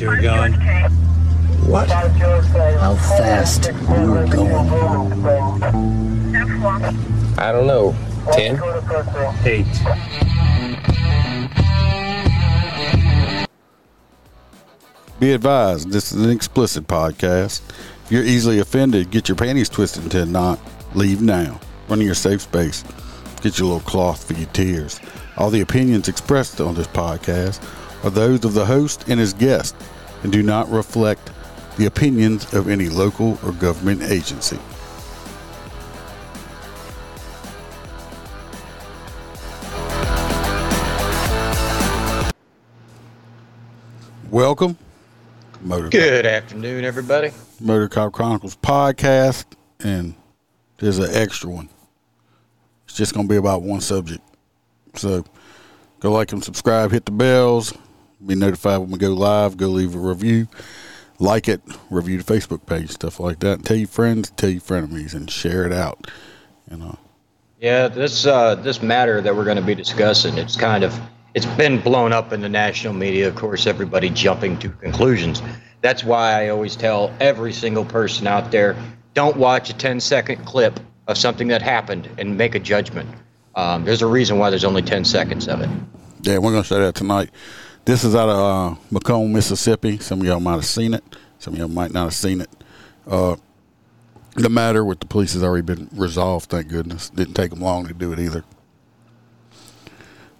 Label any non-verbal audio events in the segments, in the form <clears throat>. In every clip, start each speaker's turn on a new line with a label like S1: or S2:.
S1: know how fast you were going?
S2: What? How fast you were going?
S3: I don't know. Ten?
S1: Eight.
S4: Be advised, this is an explicit podcast. If you're easily offended, get your panties twisted into a knot. Leave now. Run in your safe space. Get your little cloth for your tears. All the opinions expressed on this podcast are those of the host and his guest and do not reflect the opinions of any local or government agency. Welcome, Motor
S3: Good afternoon, everybody.
S4: Motor Cop Chronicles podcast, and there's an extra one. It's just going to be about one subject. So go like and subscribe, hit the bells, be notified when we go live, go leave a review, like it, review the Facebook page, stuff like that. And tell your friends, tell your frenemies, and share it out. You know,
S3: Yeah, this uh, this matter that we're going to be discussing, it's kind of it's been blown up in the national media. Of course, everybody jumping to conclusions. That's why I always tell every single person out there, don't watch a 10 second clip of something that happened and make a judgment. Um, there's a reason why there's only 10 seconds of it.
S4: yeah, we're going to say that tonight. This is out of uh, McComb, Mississippi. Some of y'all might have seen it. Some of y'all might not have seen it. Uh, the matter with the police has already been resolved. Thank goodness. Didn't take them long to do it either.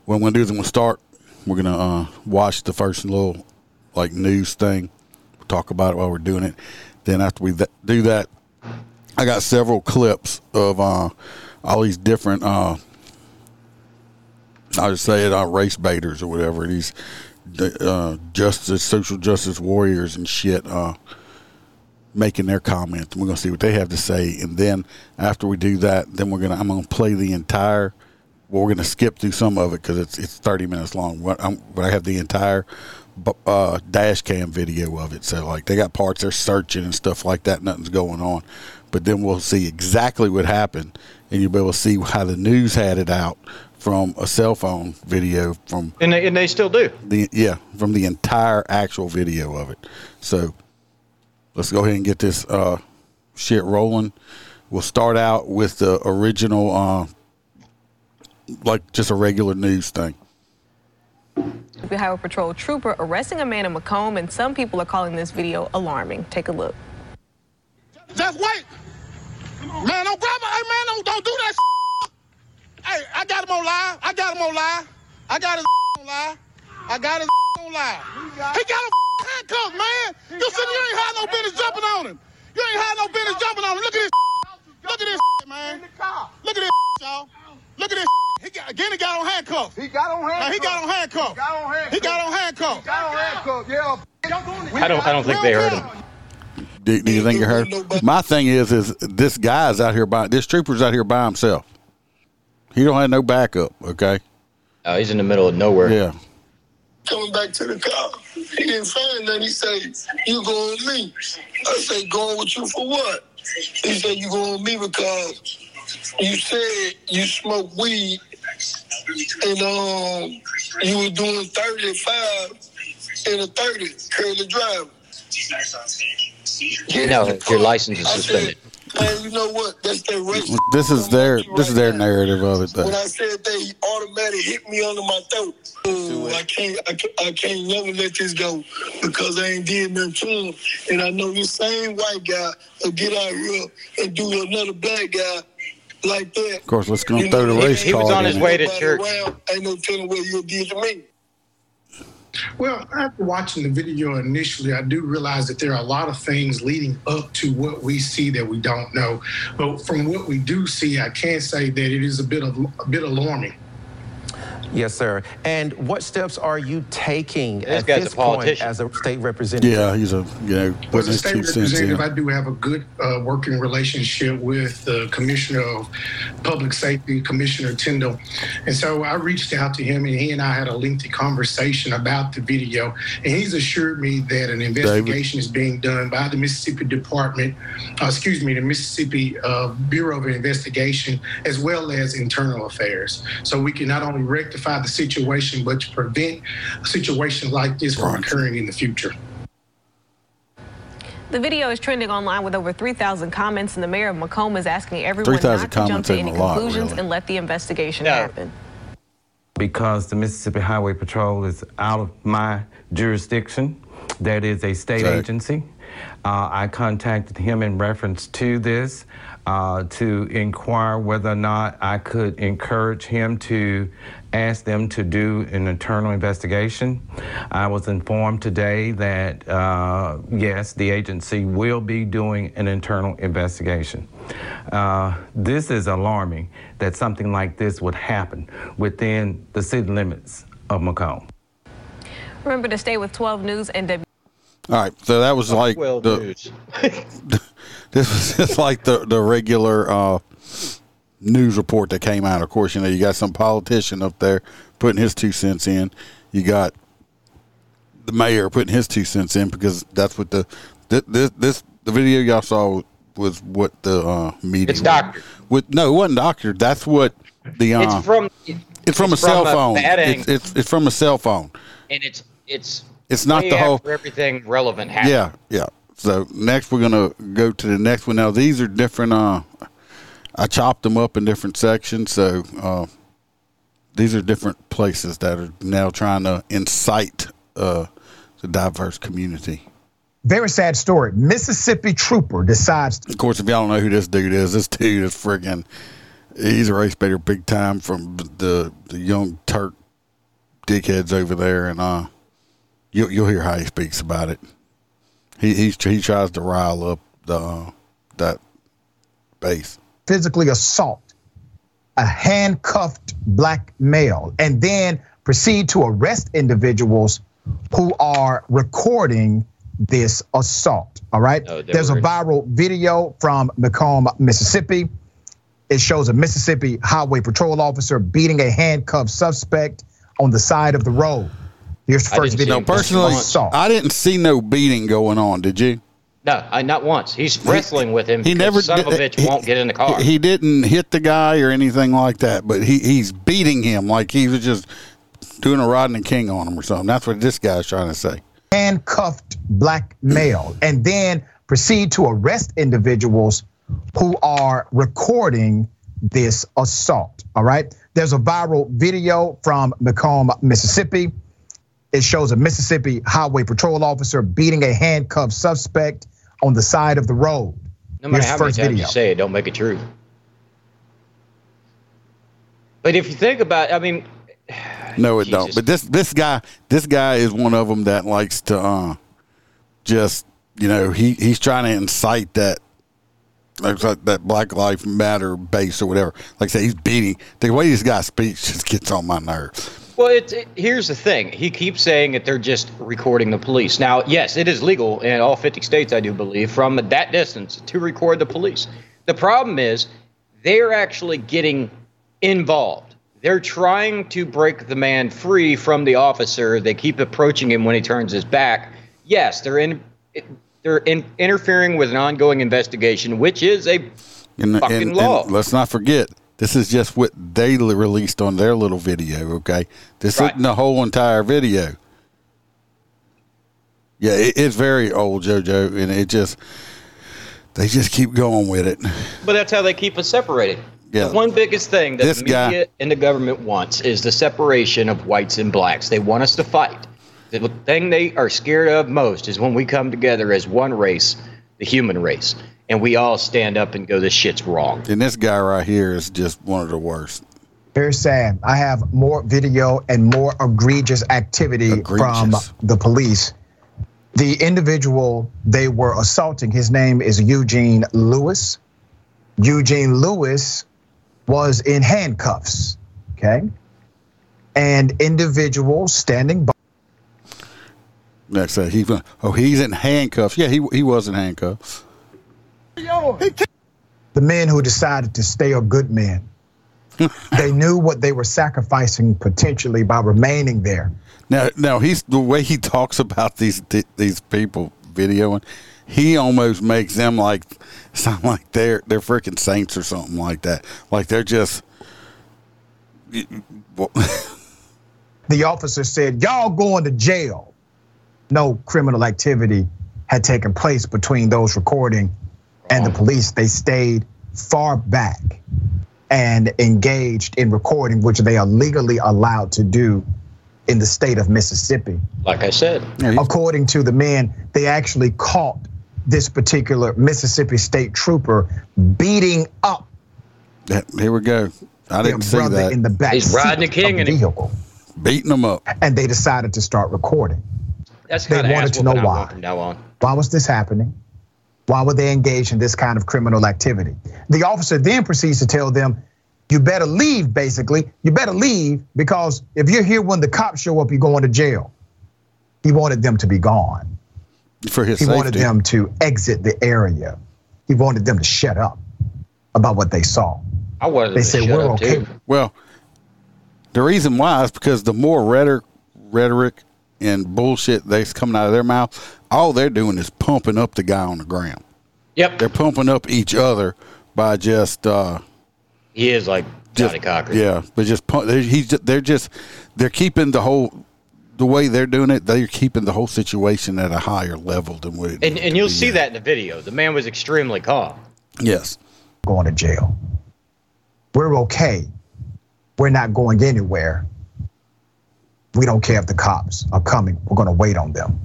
S4: What I'm gonna do is I'm gonna start. We're gonna uh, watch the first little like news thing, we'll talk about it while we're doing it. Then after we th- do that, I got several clips of uh, all these different. Uh, I would say it uh, race baiters or whatever. These uh, justice, social justice warriors and shit. Uh, making their comments. We're gonna see what they have to say, and then after we do that, then we're gonna I'm gonna play the entire. Well, we're gonna skip through some of it because it's it's 30 minutes long. But, but I have the entire uh, dash cam video of it. So like they got parts they're searching and stuff like that. Nothing's going on, but then we'll see exactly what happened, and you'll be able to see how the news had it out from a cell phone video from
S3: And they, and they still do.
S4: the yeah from the entire actual video of it. So let's go ahead and get this uh, shit rolling. We'll start out with the original, uh, like just a regular news thing.
S5: Mississippi Highway Patrol trooper arresting a man in McComb, and some people are calling this video alarming. Take a look.
S6: Just wait. Man, don't grab it. Hey, man, don't, don't do that. Hey, I got him on live. I got him on live. I got his <laughs> on live. I got his <laughs> on live. He got <laughs> him handcuffed, man. You said you ain't had no business jumping on him. You ain't had no business jumping on him. Look at this. Look at this, man. Look at this, y'all. Look at this. He got, again, he got on handcuffs.
S7: He got on
S6: Now,
S7: handcuffs.
S6: he got on handcuffs.
S7: Got on handcuffs.
S6: He got on handcuffs.
S7: Got on handcuffs. Yeah.
S3: I don't I don't think they heard him.
S4: Do, do you think you heard? My thing is, is this guy's out here by this trooper's out here by himself. He don't have no backup. Okay.
S3: Uh, he's in the middle of nowhere.
S4: Yeah.
S8: coming back to the car. He didn't find nothing. He said, You going with me? I said, Going with you for what? He said, You going with me because you said you smoke weed and um you were doing 35 in a 30 curly drive.
S3: No, your license is
S8: I said,
S3: suspended.
S8: Man, you know what? That's their race.
S4: This is their this is their narrative of it.
S8: When I said they automatically hit me under my throat, oh, I can't, I can't, I can't never let this go because I ain't did nothing to him. And I know this same white guy will get out here and do another black guy like that.
S4: Of course, let's go throw the
S8: know,
S4: race
S3: he was
S4: card
S3: on his way to
S8: Nobody
S3: church.
S8: around, ain't no telling what you did to me.
S9: Well, after watching the video initially, I do realize that there are a lot of things leading up to what we see that we don't know. But from what we do see, I can say that it is a bit of a bit alarming.
S10: Yes, sir. And what steps are you taking
S3: This
S10: at
S3: guy's a
S10: this point as a state representative?
S4: Yeah, he's a you know
S9: As a state representative, I do have a good uh, working relationship with the Commissioner of Public Safety, Commissioner Tindell. And so I reached out to him, and he and I had a lengthy conversation about the video. And he's assured me that an investigation is being done by the Mississippi Department, uh, excuse me, the Mississippi uh, Bureau of Investigation, as well as Internal Affairs. So we can not only rectify rectify the situation, but to prevent a situation like this from occurring in the future.
S5: The video is trending online with over 3,000 comments, and the mayor of McComb is asking everyone
S4: 3,000
S5: not to jump to any
S4: a lot,
S5: conclusions
S4: really.
S5: and let the investigation
S3: No.
S5: happen.
S11: because the Mississippi Highway Patrol is out of my jurisdiction. That is a state
S4: Right.
S11: agency. Uh, I contacted him in reference to this uh, to inquire whether or not I could encourage him to ask them to do an internal investigation. I was informed today that uh, yes, the agency will be doing an internal investigation. Uh, this is alarming that something like this would happen within the city limits of McComb.
S5: Remember to stay with 12 News and W.
S4: All right, so that was like
S3: Well,
S4: the,
S3: news. <laughs>
S4: this was <laughs> just like the the regular uh, news report that came out. Of course, you know you got some politician up there putting his two cents in. You got the mayor putting his two cents in because that's what the this this, this the video y'all saw was what the uh, media.
S3: It's doctor.
S4: With no, it wasn't doctor. That's what the uh,
S3: It's from.
S4: it's from a
S3: it's
S4: cell
S3: from a
S4: phone. It's, it's it's from a cell phone.
S3: and it's it's
S4: It's not the whole-
S3: everything relevant happened.
S4: Yeah, yeah. So next we're gonna go to the next one. Now these are different. Uh, I chopped them up in different sections. So uh, these are different places that are now trying to incite uh, the diverse community.
S12: Very sad story. Mississippi trooper decides
S4: Of course, if y'all don't know who this dude is, this dude is friggin' he's a race baiter big time from the the young Turk dickheads over there, and uh, you'll you'll hear how he speaks about it. He he's, he tries to rile up the uh, that base.
S12: physically assault a handcuffed black male and then proceed to arrest individuals who are recording this assault. All right.
S3: No, they
S12: There's a viral video from McComb, Mississippi. It shows a Mississippi Highway Patrol officer beating a handcuffed suspect on the side of the road. Here's the
S3: I
S12: first
S3: didn't see
S12: video.
S3: him
S4: Personally. I didn't see no beating going on. Did you?
S3: No, I, not once. He's wrestling with him.
S4: He never.
S3: Son of a
S4: did-
S3: bitch won't get in the car.
S4: He, he didn't hit the guy or anything like that, but he, he's beating him like he was just doing a Rodney King on him or something. That's what this guy's trying to say.
S12: handcuffed black male and then proceed to arrest individuals who are recording this assault. All right. There's a viral video from McComb, Mississippi. It shows a Mississippi Highway Patrol officer beating a handcuffed suspect on the side of the road.
S3: no matter
S12: Here's
S3: how
S12: the
S3: many
S12: first
S3: times
S12: video.
S3: you say it, don't make it true. But if you think about, I mean, <sighs>
S4: No, it don't. But this this guy this guy is one of them that likes to uh, just you know he he's trying to incite that like that- that Black Lives Matter base or whatever. Like I say, he's beating the way this guy speaks just gets on my nerves.
S3: Well, it's it, here's the thing. He keeps saying that they're just recording the police. Now, yes, it is legal in all 50 states, I do believe, from that distance to record the police. The problem is they're actually getting involved. They're trying to break the man free from the officer. They keep approaching him when he turns his back. Yes, they're in. They're in, interfering with an ongoing investigation, which is a
S4: And,
S3: fucking
S4: and-
S3: law.
S4: and let's not forget, this is just what they released on their little video. Okay, this
S3: Right.
S4: isn't the whole entire video. Yeah, it, it's very old, JoJo, and it just they just keep going with it.
S3: But that's how they keep us separated.
S4: Yeah.
S3: The one biggest thing that
S4: This
S3: the
S4: guy-
S3: and the government wants is the separation of whites and blacks. They want us to fight. The thing they are scared of most is when we come together as one race, the human race, and we all stand up and go, "This shit's wrong."
S4: And this guy right here is just one of the worst.
S12: Very sad. I have more video and more egregious activity from the police. The individual they were assaulting, his name is Eugene Lewis. Eugene Lewis was in handcuffs, okay? And individuals standing by.
S4: Next, uh, he oh, he's in handcuffs. Yeah, he he was in handcuffs.
S12: The men who decided to stay are good men. <laughs> they knew what they were sacrificing potentially by remaining there.
S4: Now, now he's the way he talks about these th- these people videoing. He almost makes them like <laughs> sound like they're they're freaking saints or something like that. Like they're just. well, <laughs>
S12: The officer said, Y'all going to jail. No criminal activity had taken place between those recording and the police. They stayed far back and engaged in recording, which they are legally allowed to do in the state of Mississippi.
S3: Like I said,
S12: According to the men, they actually caught this particular Mississippi state trooper beating up
S4: That- Here we go. I didn't see
S12: brother
S4: that.
S12: in the back
S3: He's
S12: seat
S3: riding a king
S12: of
S3: and
S12: the
S3: he-
S12: vehicle,
S4: Beating them up.
S12: and they decided to start recording.
S3: that's
S12: They
S3: kind
S12: wanted to know why.
S3: From now on.
S12: Why was this happening? Why would they engage in this kind of criminal activity? The officer then proceeds to tell them, you better leave, basically. You better leave because if you're here when the cops show up, you're going to jail. He wanted them to be gone.
S4: For his
S12: He
S4: safety.
S12: wanted them to exit the area. He wanted them to shut up about what they saw.
S3: I wanted
S12: They said, we're okay.
S3: too.
S4: Well, the reason why is because the more rhetoric, rhetoric and bullshit that's coming out of their mouth, all they're doing is pumping up the guy on the ground.
S3: Yep,
S4: They're pumping up each other by just, uh,
S3: he is like
S4: just
S3: Johnnie Cochran.
S4: yeah, but just pump, they're, he's just, they're just they're keeping the whole the way they're doing it. They're keeping the whole situation at a higher level than we.
S3: And and you'll see
S4: be
S3: that in the video. The man was extremely calm.
S4: Yes.
S12: going to jail. We're okay. We're not going anywhere. We don't care if the cops are coming. We're going to wait on them.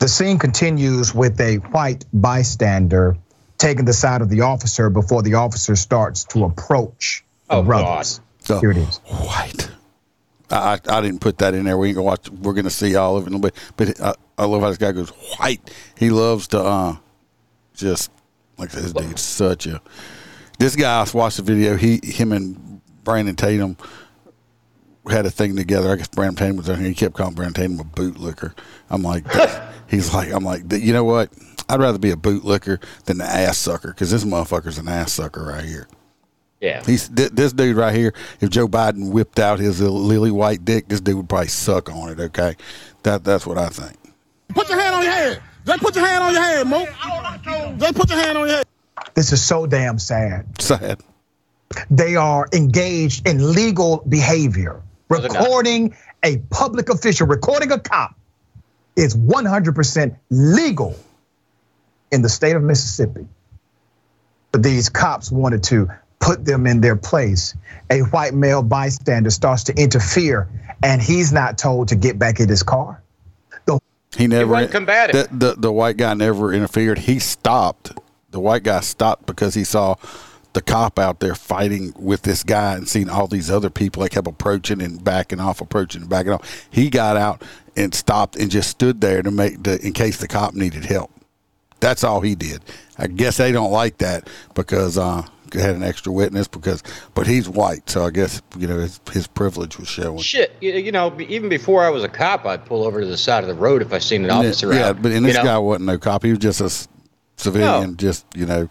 S12: The scene continues with a white bystander taking the side of the officer before the officer starts to approach the
S3: Oh,
S12: brothers.
S4: So
S12: Here it is.
S4: white. I, I I didn't put that in there. We ain't gonna watch. We're gonna see all of it in a little bit. But I, I love how this guy goes white. He loves to uh, just like this dude's such a. This guy I watched the video. He him and Brandon Tatum had a thing together. I guess Brandon Tatum was there. He kept calling Brandon Tatum a bootlicker. I'm like, <laughs> he's like, I'm like, you know what? I'd rather be a bootlicker than the ass sucker because this motherfucker's an ass sucker right here.
S3: Yeah.
S4: He's th- this dude right here. If Joe Biden whipped out his lily white dick, this dude would probably suck on it. Okay, that that's what I think.
S6: Put your hand on your head. Just put your hand on your head, Mo. Just put your hand on your head.
S12: This is so damn sad.
S4: Sad.
S12: They are engaged in legal behavior.
S3: They're not.
S12: Recording a public official, recording a cop is 100% legal in the state of Mississippi. But these cops wanted to put them in their place. A white male bystander starts to interfere, and he's not told to get back in his car.
S4: He never
S3: wasn't combative.
S4: The, the the white guy never interfered. He stopped. The white guy stopped because he saw the cop out there fighting with this guy and seeing all these other people. They kept approaching and backing off, approaching and backing off. He got out and stopped and just stood there to make the in case the cop needed help. That's all he did. I guess they don't like that because uh had an extra witness because but he's white, so I guess you know his, his privilege was showing.
S3: Shit, you, you know, even before I was a cop, I'd pull over to the side of the road if I seen an officer
S4: yeah,
S3: out.
S4: but and this
S3: know,
S4: guy wasn't no cop. He was just a civilian,
S3: No.
S4: just you know.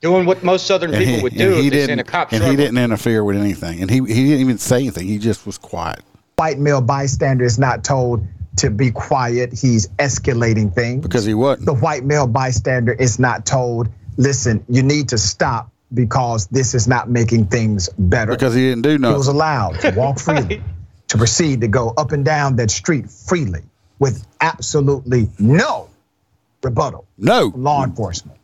S3: Doing what most Southern
S4: And
S3: people
S4: he,
S3: would do
S4: he
S3: if they seen
S4: didn't,
S3: a cop
S4: and he didn't interfere with anything, and he he didn't even say anything. He just was quiet.
S12: White male bystander is not told to be quiet. He's escalating things.
S4: Because he wasn't.
S12: The white male bystander is not told, listen, you need to stop because this is not making things better.
S4: Because he didn't do nothing.
S12: He was allowed to walk <laughs> freely, to proceed to go up and down that street freely with absolutely no rebuttal
S4: No.
S12: from law enforcement.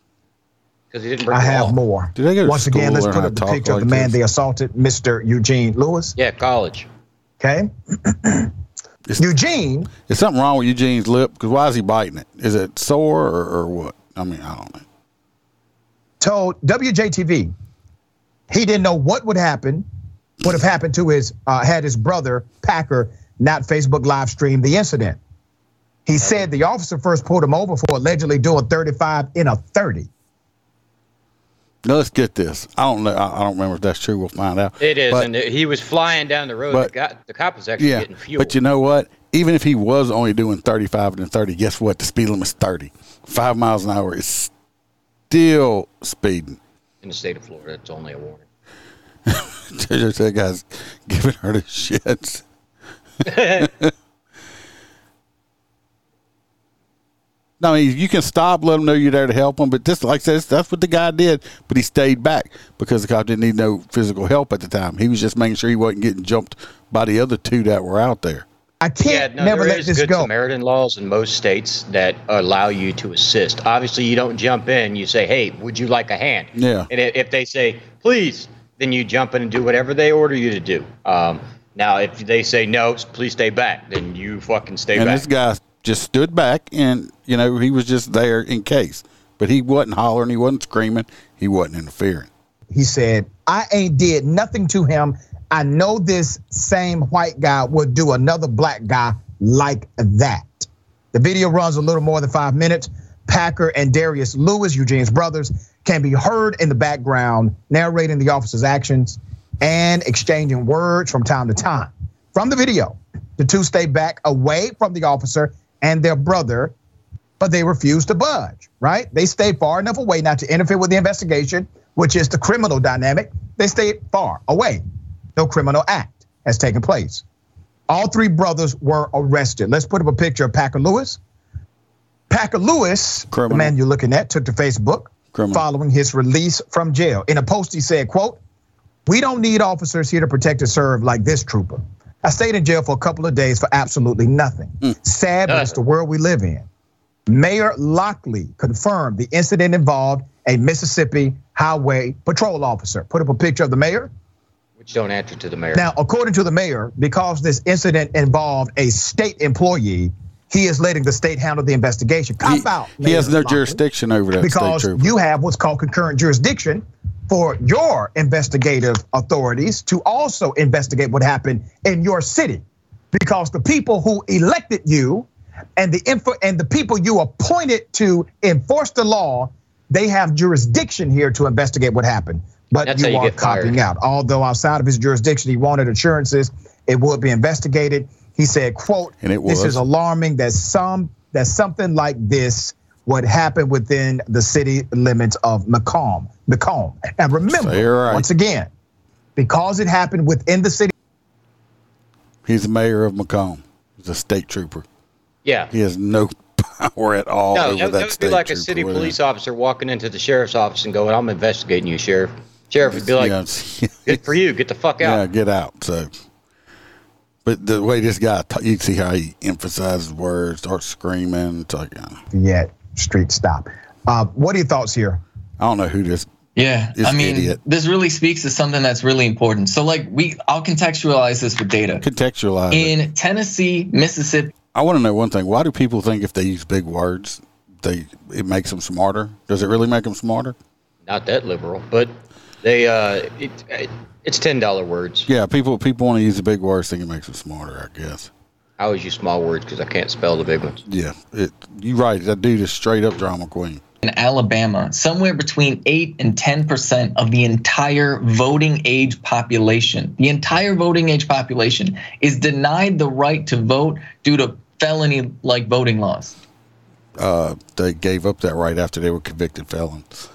S3: Because he didn't break
S12: I have
S3: law.
S12: more.
S4: Did they go to
S12: Once again, let's put
S4: how
S12: up
S4: to
S12: the
S4: talk
S12: picture of the
S4: like
S12: man
S4: this?
S12: they assaulted, Mr. Eugene Lewis.
S3: Yeah, college.
S12: Okay. It's, <clears throat> Eugene
S4: Is something wrong with Eugene's lip? Because why is he biting it? Is it sore or, or what? I mean, I don't know.
S12: told WJTV he didn't know what would happen, would have happened to his, uh, had his brother Packer not Facebook live stream the incident. He said the officer first pulled him over for allegedly doing 35 in a 30.
S4: Now let's get this. I don't know. I don't remember if that's true. We'll find out.
S3: It is,
S4: But-
S3: and he was flying down the road.
S4: but-
S3: the, guy, the cop was actually
S4: yeah,
S3: getting fuel.
S4: but you know what? Even if he was only doing 35 and 30, guess what? The speed limit's 30. Five miles an hour is still speeding.
S3: in the state of Florida, it's only a warning. <laughs>
S4: Just that guy's <laughs> giving her the shits. <laughs> No, you you can stop, let them know you're there to help them. But just like I said, that's what the guy did. But he stayed back because the cop didn't need no physical help at the time. He was just making sure he wasn't getting jumped by the other two that were out there.
S12: I can't
S3: no,
S12: never
S3: there
S12: let
S3: is
S12: this
S3: good
S12: go.
S3: Samaritan laws in most states that allow you to assist. Obviously, you don't jump in. You say, "Hey, would you like a hand?"
S4: Yeah.
S3: And if they say, "Please," then you jump in and do whatever they order you to do. Um, now, if they say no, please stay back, then you fucking stay
S4: and
S3: back.
S4: this guy just stood back, and you know he was just there in case. But he wasn't hollering. He wasn't screaming. He wasn't interfering.
S12: He said, I ain't did nothing to him. I know this same white guy would do another black guy like that. The video runs a little more than five minutes. Packer and Darius Lewis, Eugene's brothers, can be heard in the background narrating the officer's actions and exchanging words from time to time. From the video, the two stay back away from the officer and their brother, but they refuse to budge, right? They stay far enough away not to interfere with the investigation, which is the criminal dynamic. They stay far away. No criminal act has taken place. All three brothers were arrested. Let's put up a picture of Packer Lewis. Packer Lewis, the man you're looking at, took to Facebook following his release from jail. In a post, he said, quote, we don't need officers here to protect and serve like this trooper. I stayed in jail for a couple of days for absolutely nothing. Mm. Sad, but it's uh. the world we live in. Mayor Lockley confirmed the incident involved a Mississippi Highway Patrol officer. Put up a picture of the mayor.
S3: which don't answer to the mayor.
S12: Now, according to the mayor, because this incident involved a state employee, he is letting the state handle the investigation. Cop out.
S4: He has no
S12: Lockley,
S4: jurisdiction over that
S12: because
S4: trooper.
S12: you have what's called concurrent jurisdiction for your investigative authorities to also investigate what happened in your city, because the people who elected you and the info and the people you appointed to enforce the law, they have jurisdiction here to investigate what happened. But
S3: That's
S12: you,
S3: how you
S12: are
S3: get fired.
S12: copying out. Although outside of his jurisdiction, he wanted assurances it would be investigated. He said, "quote
S4: And it
S12: This is alarming that some that something like this would happen within the city limits of McComb. McComb. And remember,
S4: Say it right.
S12: once again, because it happened within the city
S4: He's the mayor of McComb. He's a state trooper.
S3: Yeah.
S4: He has no power at all
S3: No,
S4: over
S3: that,
S4: that,
S3: that would be like a city
S4: wouldn't it?
S3: police officer walking into the sheriff's office and going, "I'm investigating you, sheriff." Sheriff would be like,
S4: Yeah,
S3: "Good for you. Get the fuck out."
S4: Yeah, get out. So, but the way this guy, ta- you can see how he emphasizes words, starts screaming. It's like, uh,
S12: yet street stop. Uh, what are your thoughts here?
S4: I don't know who this.
S13: Yeah,
S4: This
S13: I mean,
S4: idiot.
S13: this really speaks to something that's really important. So, like, we, I'll contextualize this with data.
S4: Contextualize. it.
S13: In Tennessee, Mississippi,
S4: I want to know one thing. Why do people think if they use big words, they it makes them smarter? Does it really make them smarter?
S3: Not that liberal, but they uh, it, it, it's ten dollar words.
S4: Yeah, people people want to use the big words, think it makes them smarter. I guess.
S3: I always use small words because I can't spell the big ones.
S4: Yeah, it. You right. That dude is straight up drama queen.
S13: In Alabama, somewhere between 8 and 10% of the entire voting age population, the entire voting age population is denied the right to vote due to felony like voting laws.
S4: Uh, they gave up that right after they were convicted felons.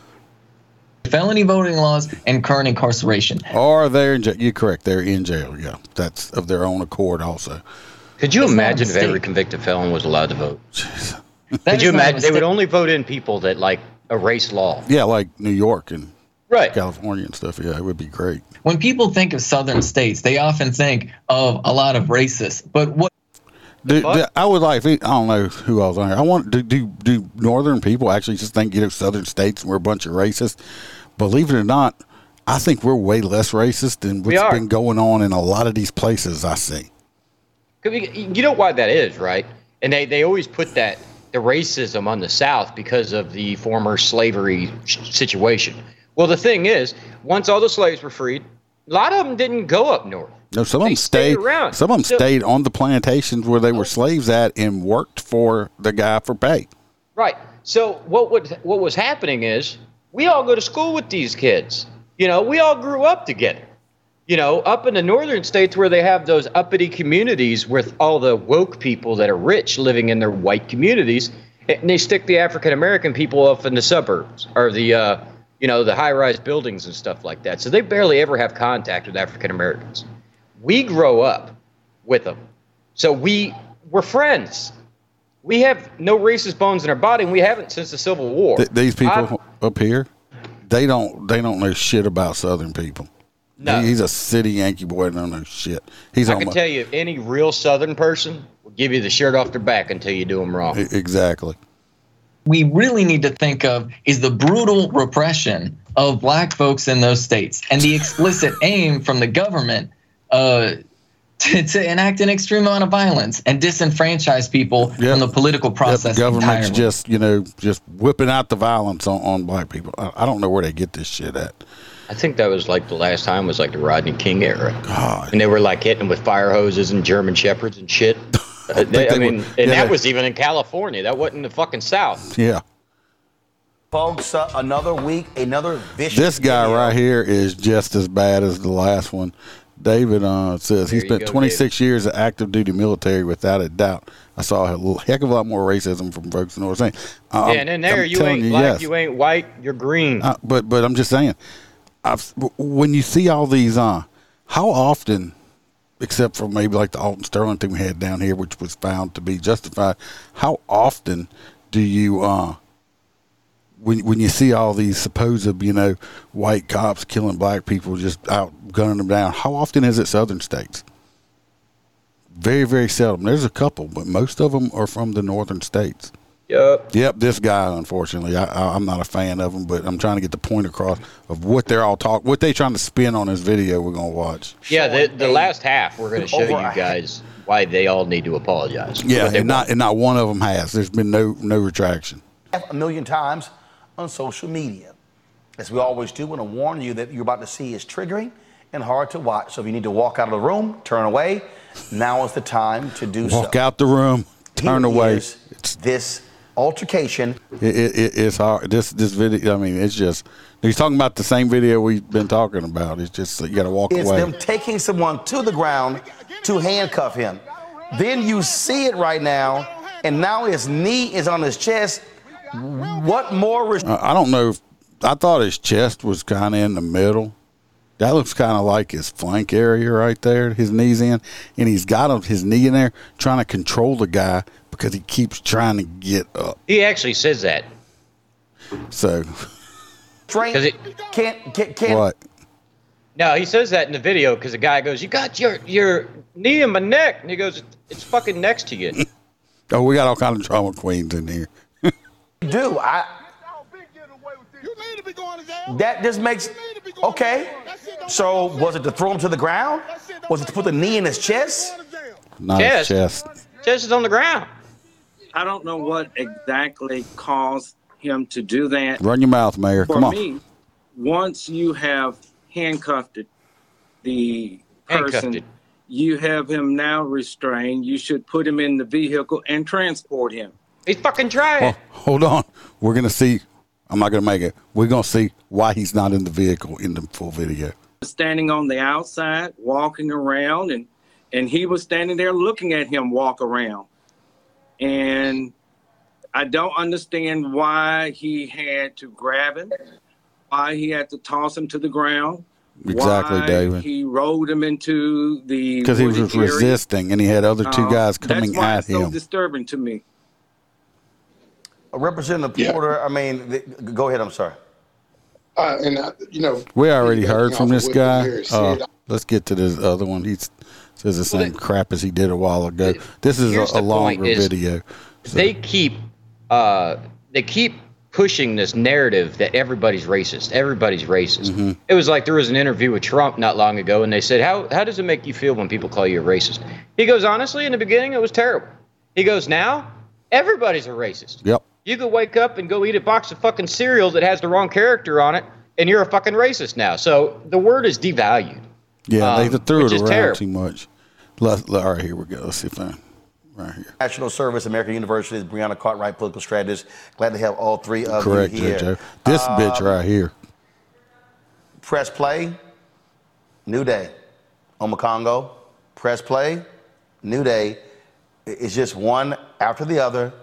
S13: Felony voting laws and current incarceration.
S4: Or they're in jail. You're correct. They're in jail. Yeah, that's of their own accord. Also,
S3: Could you
S13: That's
S3: imagine if every convicted felon was allowed to vote?
S13: That
S3: Could you imagine they would only vote in people that like erase law?
S4: yeah, like New York and
S3: Right.
S4: California and stuff. Yeah, it would be great.
S13: When people think of southern states, they often think of a lot of racists. But what
S4: Do, do- I would like. I don't know who else on here. I want do do do northern people actually just think you know southern states we're a bunch of racists? Believe it or not, I think we're way less racist than what's been going on in a lot of these places I see.
S3: You know why that is, right? And they, they always put that the racism on the South because of the former slavery situation. Well, the thing is, once all the slaves were freed, a lot of them didn't go up north.
S4: No, some of them
S3: stayed
S4: stayed.
S3: around.
S4: Some of them
S3: So-
S4: stayed on the plantations where they were oh. slaves at and worked for the guy for pay.
S3: Right. So what would what was happening is we all go to school with these kids. You know, we all grew up together. You know, up in the northern states where they have those uppity communities with all the woke people that are rich living in their white communities, and they stick the African American people off in the suburbs or the uh, you know the high-rise buildings and stuff like that. So they barely ever have contact with African Americans. We grow up with them, so we we're friends We have no racist bones in our body, and we haven't since the Civil War.
S4: Th- these people
S3: I'm-
S4: up here, they don't they don't know shit about Southern people.
S3: No.
S4: He- he's a city Yankee boy. Don't know shit. He's
S3: I
S4: on
S3: can
S4: my-
S3: tell you, any real Southern person will give you the shirt off their back until you do them wrong.
S4: Exactly.
S13: we really need to think of is the brutal repression of black folks in those states and the explicit <laughs> aim from the government uh, to, to enact an extreme amount of violence and disenfranchise people from the political
S4: Yep,
S13: process
S4: the government's
S13: entirely.
S4: just you know just whipping out the violence on, on black people. I, I don't know where they get this shit at.
S3: I think that was like the last time was like the Rodney King era.
S4: God.
S3: And they were like hitting with fire hoses and German shepherds and shit. <laughs> Uh, they- I, mean,
S4: were-
S3: and
S4: yeah,
S3: that was even in California. That wasn't in the fucking South.
S4: Yeah.
S14: Folks, uh, another week, another vicious.
S4: This guy right here is just as bad as the last one. David uh, says he
S3: There you
S4: spent
S3: go,
S4: 26 years of active duty military without a doubt. I saw a little heck of a lot more racism from folks in North St. Uh,
S3: yeah, and in there,
S4: I'm
S3: you
S4: telling
S3: ain't black,
S4: yes.
S3: you ain't white, you're green.
S4: Uh, but but I'm just saying, I've, when you see all these, uh, how often, except for maybe like the Alton Sterling thing we had down here, which was found to be justified, how often do you, uh, when when you see all these supposed you know white cops killing black people, just out gunning them down, how often is it Southern states? Very very seldom. There's a couple, but most of them are from the northern states.
S3: Yep.
S4: Yep, this guy, unfortunately, I, I, I'm not a fan of him, but I'm trying to get the point across of what they're all talk, what they trying to spin on this video we're gonna watch.
S3: Yeah, the, the last half, we're going to show you guys why they all need to apologize.
S4: Yeah, and not and not one of them has. There's been no no retraction.
S14: a million times on social media. As we always do, want to warn you that you're about to see is triggering and hard to watch. So if you need to walk out of the room, turn away. Now is the time to do so.
S4: Walk out the room, turn
S14: Here
S4: away.
S14: is this altercation.
S4: It, it, it, it's hard. This this video. I mean, it's just he's talking about the same video we've been talking about. It's just you got to walk
S14: It's
S4: away.
S14: them taking someone to the ground to handcuff him. Then you see it right now, and now his knee is on his chest. What more? res-
S4: I I don't know. If, I thought his chest was kind of in the middle. That looks kind of like his flank area right there. His knees in, and he's got his knee in there, trying to control the guy because he keeps trying to get up.
S3: He actually says that.
S4: So
S14: Straight. Can't, can't, can't.
S4: what?
S3: No, he says that in the video because the guy goes, "You got your your knee in my neck," and he goes, "It's fucking next to you." <laughs>
S4: Oh, we got all kind of drama queens in here.
S14: do. I. That just makes okay. So was it to throw him to the ground? Was it to put the knee in his chest?
S4: Not his
S3: Chest.
S4: chest.
S3: Chest is on the ground.
S15: I don't know what exactly caused him to do that.
S4: Run your mouth, Mayor.
S15: For
S4: Come on.
S15: me, once you have handcuffed the person,
S3: it.
S15: you have him now restrained. You should put him in the vehicle and transport him.
S3: He's fucking trying.
S4: Oh, hold on. We're gonna see. I'm not gonna make it. We're gonna see why he's not in the vehicle in the full video.
S15: Standing on the outside, walking around, and and he was standing there looking at him walk around. And I don't understand why he had to grab him, why he had to toss him to the ground.
S4: Exactly,
S15: why
S4: David.
S15: He rolled him into the
S4: Because he was
S15: area.
S4: resisting, and he had other two
S15: Uh,
S4: guys coming
S15: that's why
S4: at
S15: it's so
S4: him.
S15: disturbing to me.
S14: Representative Porter, I mean, th- go ahead. I'm sorry.
S16: Uh, and uh, you know,
S4: We already heard from this guy.
S16: Harris
S4: Uh, let's get to this other one. He says the same crap as he did a while ago. This is a, a longer
S3: is
S4: video.
S3: They keep uh, they keep pushing this narrative that everybody's racist. Everybody's racist.
S4: Mm-hmm.
S3: It was like there was an interview with Trump not long ago, and they said, "How how does it make you feel when people call you a racist?" He goes, "Honestly, in the beginning, it was terrible." He goes, "Now, everybody's a racist.
S4: Yep.
S3: You could wake up and go eat a box of fucking cereal that has the wrong character on it, and you're a fucking racist now." So the word is devalued.
S4: Yeah,
S3: Um,
S4: they threw
S3: which
S4: it
S3: is
S4: around
S3: terrible.
S4: too much. Let, let- all right, here we go. Let's see if I right here.
S14: National Service, American University, Brianna Cartwright, political strategist. Glad to have all three of
S4: Correct,
S14: you here.
S4: JoJo. This bitch
S14: Um,
S4: right here.
S14: Press play, New Day. Omekongo, press play, New Day. It's just one after the other,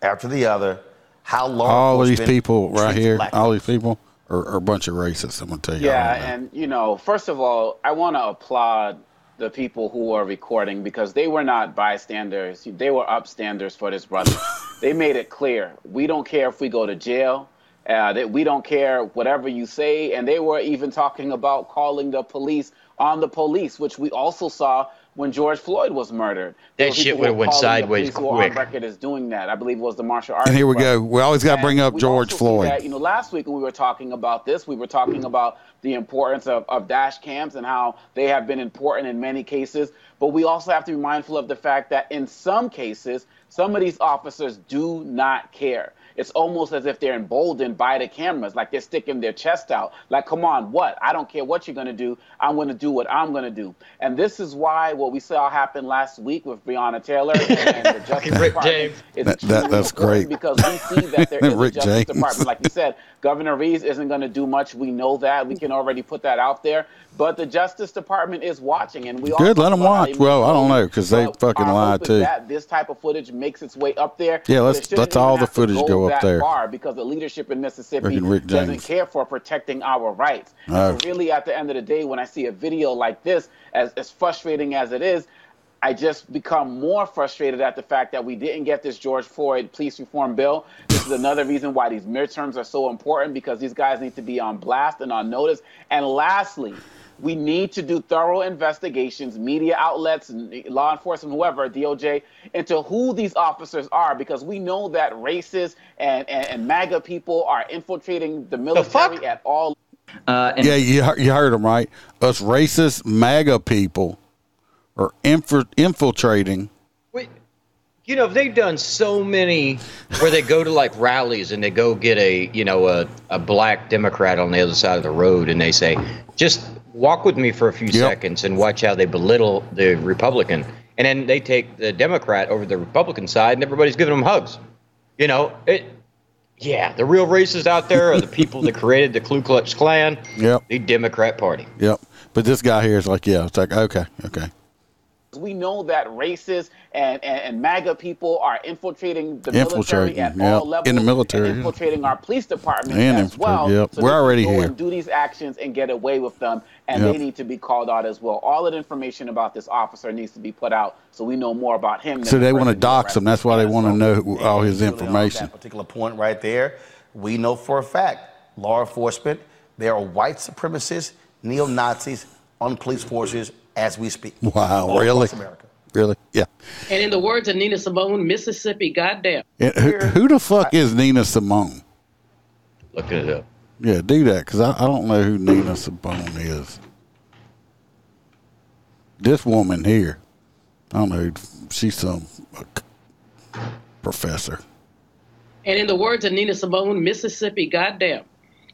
S14: after the other. How long?
S4: All of these people right here, all these people are, are a bunch of racists. I'm gonna tell you.
S17: Yeah, and you know, first of all, I want to applaud the people who are recording because they were not bystanders. They were upstanders for this brother. <laughs> they made it clear we don't care if we go to jail. Uh, that we don't care whatever you say, and they were even talking about calling the police on the police, which we also saw when George Floyd was murdered.
S3: That shit would have went sideways
S17: police who were
S3: quick.
S17: On record as doing that. I believe it was the martial arts.
S4: And here we
S17: brother.
S4: go. We always got to bring up George Floyd.
S17: that, you know, last week when we were talking about this, we were talking about the importance of, of dash cams and how they have been important in many cases. But we also have to be mindful of the fact that in some cases, some of these officers do not care. It's almost as if they're emboldened by the cameras, like they're sticking their chest out. Like, come on, what? I don't care what you're going to do. I'm going to do what I'm going to do. And this is why what we saw happen last week with Breonna Taylor and the <laughs> Justice
S3: Rick
S17: Department
S3: James.
S17: is
S4: That- that- that's great.
S17: because we see that there is a
S4: Rick
S17: Justice
S4: James.
S17: Department. Like you said, Governor Reeves isn't going to do much. We know that. We can already put that out there. But the Justice Department is watching, and we all
S4: Good,
S17: talk
S4: let them watch. Well, I don't know because they fucking
S17: our
S4: lied
S17: hope
S4: too.
S17: That this type of footage makes its way up there.
S4: Yeah, let's-
S17: it
S4: let's all the
S17: footage go,
S4: footage go
S17: that
S4: there.
S17: Far because the leadership in Mississippi doesn't care for protecting our rights.
S4: No.
S17: So really, at the end of the day, when I see a video like this, as as frustrating as it is. I just become more frustrated at the fact that we didn't get this George Floyd police reform bill. This is another reason why these midterms are so important because these guys need to be on blast and on notice. And lastly, we need to do thorough investigations, media outlets, law enforcement, whoever, DOJ, into who these officers are because we know that racist and, and, and MAGA people are infiltrating the military at all uh,
S4: yeah, you, you heard them right. Us racist MAGA people are inf- infiltrating.
S3: You know, they've done so many where they go to like rallies and they go get a, you know, a, a black Democrat on the other side of the road and they say, just walk with me for a few seconds and watch how they belittle the Republican. And then they take the Democrat over the Republican side and everybody's giving them hugs. You know, it, yeah, the real racists out there are the people that created the Ku Klux Klan,
S4: Yep,
S3: the Democrat Party.
S4: yep. But this guy here is like, yeah, it's like, okay, okay.
S17: We know that racist and, and, and MAGA people are infiltrating the
S4: Infiltrating,
S17: military at
S4: yeah,
S17: all levels.
S4: in the military,
S17: and
S4: yeah.
S17: infiltrating our police department
S4: And
S17: as well.
S4: yep.
S17: So
S4: We're
S17: they can
S4: already
S17: go
S4: here.
S17: And do these actions and get away with them, and
S4: Yep.
S17: they need to be called out as well. All that information about this officer needs to be put out, so we know more about him. than
S4: So they want to dox him. That's why they want to know all his
S14: Really on
S4: information.
S14: That particular point right there, we know for a fact, law enforcement, there are white supremacists, neo Nazis on police forces as we speak.
S4: Wow,
S14: All
S4: really?
S14: America.
S4: Really? Yeah.
S18: And in the words of Nina Simone, Mississippi, goddamn.
S4: And who, who the fuck is Nina Simone?
S3: Look it up.
S4: Yeah, do that because I, I don't know who Nina Simone is. This woman here, I don't know. who- She's some uh, professor.
S18: And in the words of Nina Simone, Mississippi, goddamn.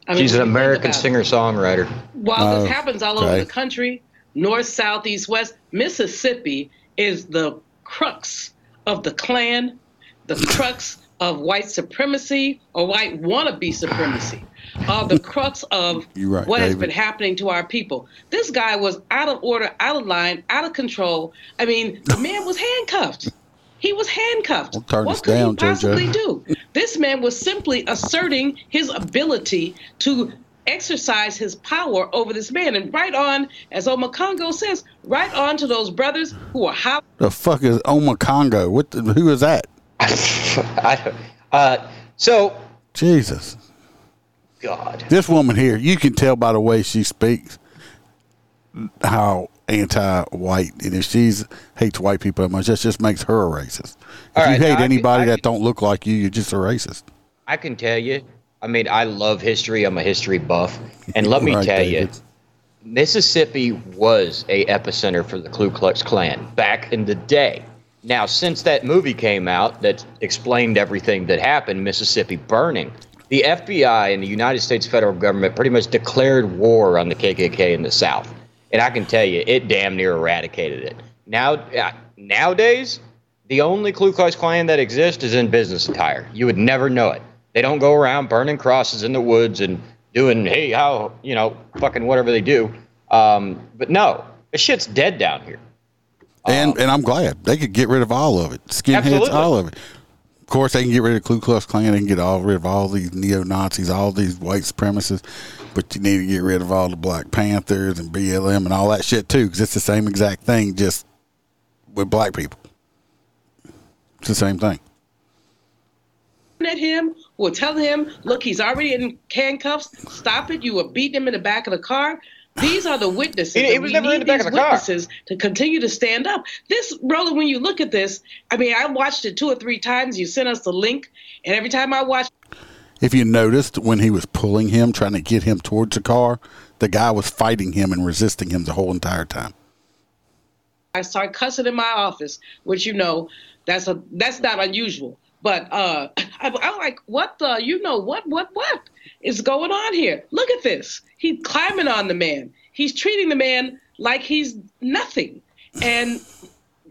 S18: I
S3: She's an
S18: when you think
S3: American singer songwriter.
S18: While
S3: Oh,
S18: this happens all over the country, north, south, east, west, Mississippi is the crux of the Klan, the <sighs> crux of white supremacy or white wannabe supremacy, uh, the crux of <laughs>
S4: right,
S18: what has been happening to our people. This guy was out of order, out of line, out of control. I mean, the <laughs> man was handcuffed. He was handcuffed.
S4: We'll
S18: what could
S4: down,
S18: he possibly do? This man was simply asserting his ability to exercise his power over this man. And right on, as Omekongo says, right on to those brothers who are how
S4: The fuck is Oma Congo? What? The, who is that? <laughs>
S3: I, uh, so
S4: Jesus.
S3: God.
S4: This woman here, you can tell by the way she speaks how anti-white, and if she's hates white people that much, that just makes her a racist. If
S3: All right,
S4: you hate
S3: now I can-
S4: anybody
S3: I
S4: that don't look like you, you're just a racist.
S3: I can tell you. I mean, I love history. I'm a history buff, and let me
S4: Right,
S3: tell
S4: David.
S3: you, Mississippi was a epicenter for the Ku Klux Klan back in the day. Now, since that movie came out that explained everything that happened, Mississippi burning, the FBI and the United States federal government pretty much declared war on the KKK in the South. And I can tell you, it damn near eradicated it. Now, nowadays, the only Ku Klux Klan that exists is in business attire. You would never know it. They don't go around burning crosses in the woods and doing, hey, how, you know, fucking whatever they do. Um, but no, the shit's dead down here.
S4: And and I'm glad they could get rid of all of it, skinheads,
S3: Absolutely.
S4: all of it. Of course, they can get rid of Ku Klux Klan. They can get all rid of all these neo Nazis, all these white supremacists. But you need to get rid of all the Black Panthers and BLM and all that shit too, because it's the same exact thing, just with black people. It's the same thing.
S18: at him, who will tell him, look, he's already in handcuffs. Stop it. You were beating him in the back of the car. These are the witnesses.
S3: He- he
S18: and
S3: was
S18: we
S3: never in
S18: need
S3: the back of
S18: these
S3: the car.
S18: witnesses to continue to stand up. This, brother, when you look at this, I mean, I watched it two or three times. You sent us the link, and every time I watched.
S4: If you noticed when he was pulling him, trying to get him towards the car, the guy was fighting him and resisting him the whole entire time.
S18: I start cussing in my office, which you know, that's a that's not unusual. But uh, <laughs> I, I'm like, what the? You know what? What? What is going on here? Look at this. He's climbing on the man. He's treating the man like he's nothing. And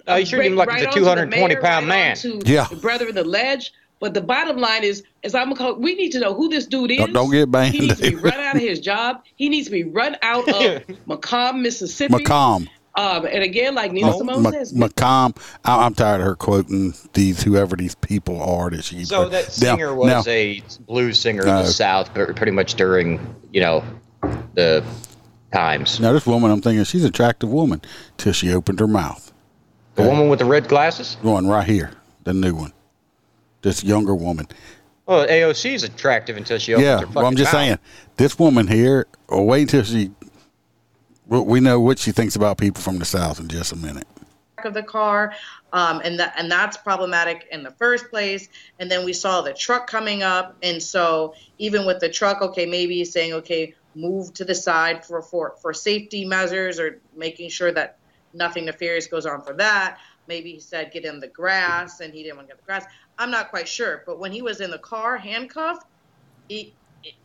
S3: Oh, he treated him like he's a 220
S18: mayor,
S3: pound
S18: right
S3: man.
S18: onto
S4: Yeah.
S18: the brother in the ledge. But the bottom line is, is I'm gonna we need to know who this dude is.
S4: Don't, don't get banned.
S18: He needs to be run out of his job. He needs to be run out of <laughs> McComb, Mississippi.
S4: McComb.
S18: Um, and again, like Nina
S4: Ma-
S18: Simone
S4: Ma-
S18: says,
S4: McComb. I, I'm tired of her quoting these whoever these people are that she.
S3: So that
S4: Now-
S3: singer was
S4: now-
S3: a blues singer in the South, but pretty much during you know the times.
S4: Now this woman, I'm thinking she's an attractive woman till she opened her mouth.
S3: The woman with the red glasses.
S4: Going right here, the new one, this younger woman.
S3: Well, AOC is attractive until she opens
S4: yeah,
S3: her fucking
S4: well, I'm just
S3: mouth.
S4: saying, this woman here. Well, wait until she. We know what she thinks about people from the South in just a minute.
S19: of the car, um, and that and that's problematic in the first place. And then we saw the truck coming up, and so even with the truck, okay, maybe he's saying, okay, move to the side for for for safety measures or making sure that nothing nefarious goes on for that. Maybe he said get in the grass, and he didn't want to get the grass. I'm not quite sure, but when he was in the car handcuffed, he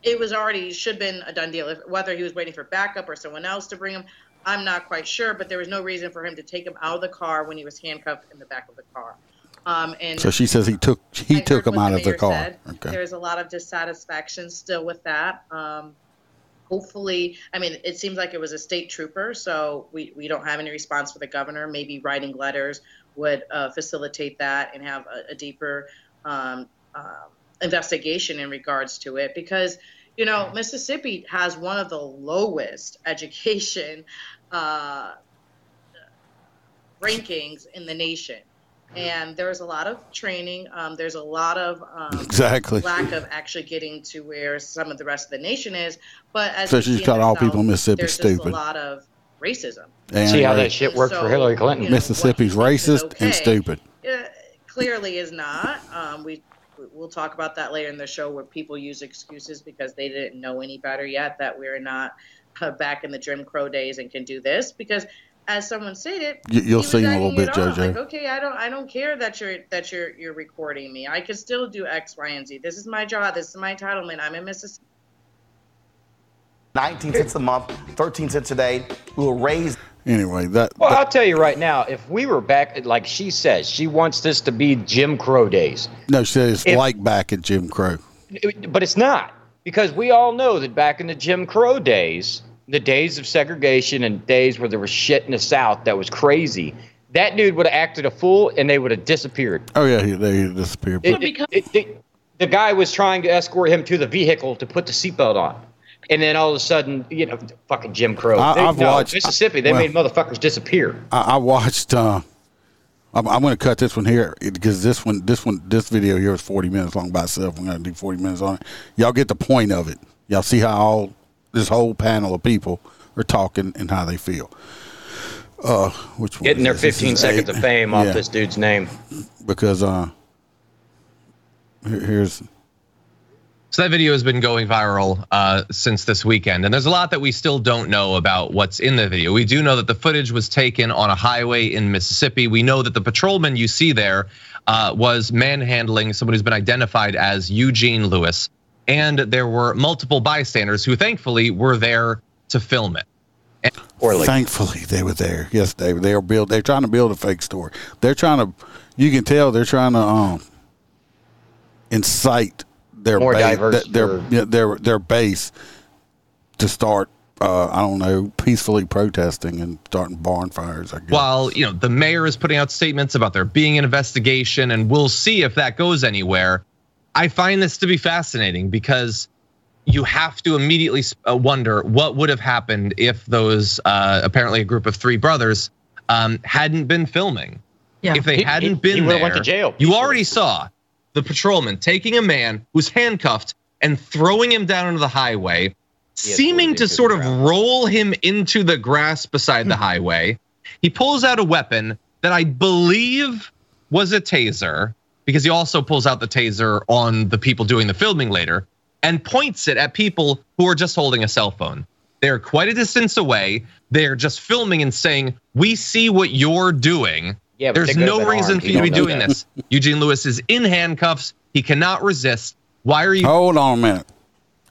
S19: it was already should have been a done deal. If, whether he was waiting for backup or someone else to bring him, I'm not quite sure. But there was no reason for him to take him out of the car when he was handcuffed in the back of the car. Um, and
S4: So she says he took he took him out of the car.
S19: said.
S4: Okay.
S19: There's a lot of dissatisfaction still with that. Um, hopefully, I mean, it seems like it was a state trooper, so we, we don't have any response for the governor. Maybe writing letters would uh, facilitate that and have a, a deeper um, um investigation in regards to it because you know Mississippi has one of the lowest <laughs> education uh, rankings in the nation. And there's a lot of training. Um, there's a lot of um,
S4: Exactly.
S19: lack of actually getting to where some of the rest of the nation is. But as
S4: So
S19: we
S4: she's
S19: see
S4: got all
S19: South,
S4: people in Mississippi
S19: there's just
S4: stupid.
S19: a lot of racism.
S4: And
S3: See how
S4: ra-
S3: that shit worked for Hillary Clinton.
S4: Mississippi's racist and stupid.
S19: Uh, clearly is not. Um, we we'll talk about that later in the show where people use excuses because they didn't know any better yet that we're not uh, back in the Jim Crow days and can do this because. As someone stated,
S4: You- you'll
S19: he
S4: see a little bit,
S19: it.
S4: JoJo.
S19: Like, okay, I don't, I don't care that you're that you're you're recording me. I can still do X, Y, and Z. This is my job. This is my entitlement. I'm in Mississippi.
S14: 19 cents a month, 13 cents a day. We will raise.
S4: Anyway, that
S3: Well, I'll tell you right now, if we were back, like she says, she wants this to be Jim Crow days.
S4: no, she says
S3: If-
S4: like back at Jim Crow.
S3: But it's not, because we all know that back in the Jim Crow days, the days of segregation and days where there was shit in the South that was crazy, that dude would have acted a fool and they would have disappeared.
S4: Oh yeah, he, they disappeared.
S3: It- it- it- the guy was trying to escort him to the vehicle to put the seatbelt on. And then all of a sudden, you know, fucking Jim Crow.
S4: I-
S3: They-
S4: I've
S3: no,
S4: watched-
S3: Mississippi. They
S4: well-
S3: made motherfuckers disappear.
S4: I, I watched. Uh, I'm, I'm going to cut this one here because this one, this one, this video here is 40 minutes long by itself. I'm going to do 40 minutes on it. Y'all get the point of it. Y'all see how all this whole panel of people are talking and how they feel. Uh, which
S3: Getting their
S4: this? This
S3: 15 seconds
S4: eight.
S3: of fame off
S4: Yeah,
S3: this dude's name.
S4: because uh, here- here's
S20: So that video has been going viral uh, since this weekend, and there's a lot that we still don't know about what's in the video. We do know that the footage was taken on a highway in Mississippi. We know that the patrolman you see there uh, was manhandling someone who's been identified as Eugene Lewis, and there were multiple bystanders who, thankfully, were there to film it.
S4: Thankfully, they were there. Yes, they they are build. They're trying to build a fake story. They're trying to. You can tell they're trying to um incite their
S3: More
S4: base,
S3: diverse
S4: their
S3: for-
S4: yeah, their their base to start uh, I don't know, peacefully protesting and starting barn fires. I guess.
S20: While you know the mayor is putting out statements about there being an investigation, and we'll see if that goes anywhere. I find this to be fascinating because you have to immediately uh, wonder what would have happened if those uh, apparently a group of three brothers um, hadn't been filming.
S19: Yeah.
S20: If they
S3: He-
S20: hadn't
S3: he-
S20: been
S3: he
S20: there,
S3: went to jail.
S20: you already saw the patrolman taking a man who's handcuffed and throwing him down into the highway, seeming to sort of roll him into the grass beside the hmm. highway. He pulls out a weapon that I believe was a taser because he also pulls out the taser on the people doing the filming later and points it at people who are just holding a cell phone. They're quite a distance away. They're just filming and saying, "We see what you're doing."
S3: Yeah,
S20: There's
S3: they could have
S20: no reason for
S3: You
S20: you to be doing
S3: that.
S20: this. <laughs> Eugene Lewis is in handcuffs. He cannot resist. Why are you?
S4: Hold on a minute.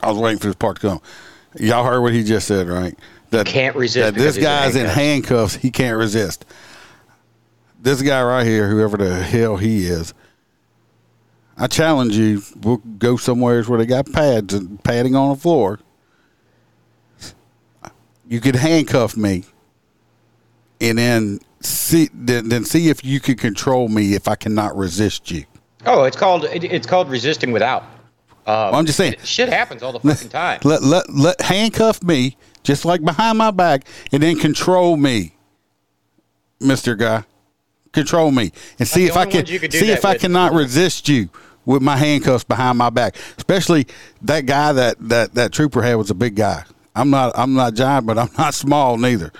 S4: I was waiting for this part to come. Y'all heard what he just said, right? That
S3: Can't resist
S4: That this
S3: he's in
S4: guy's in handcuffs. He can't resist. This guy right here, whoever the hell he is, I challenge you. We'll go somewhere where they got pads and padding on the floor. You could handcuff me, and then see then, then see if you can control me if I cannot resist you.
S3: Oh, it's called it, it's called resisting without. Um,
S4: I'm just saying.
S3: shit happens all the fucking time.
S4: Let let let handcuff me just like behind my back, and then control me, Mister Guy. Control me and see if I can see if I cannot resist you with my handcuffs behind my back. Especially that guy that that that trooper had was a big guy. I'm not I'm not giant, but I'm not small neither.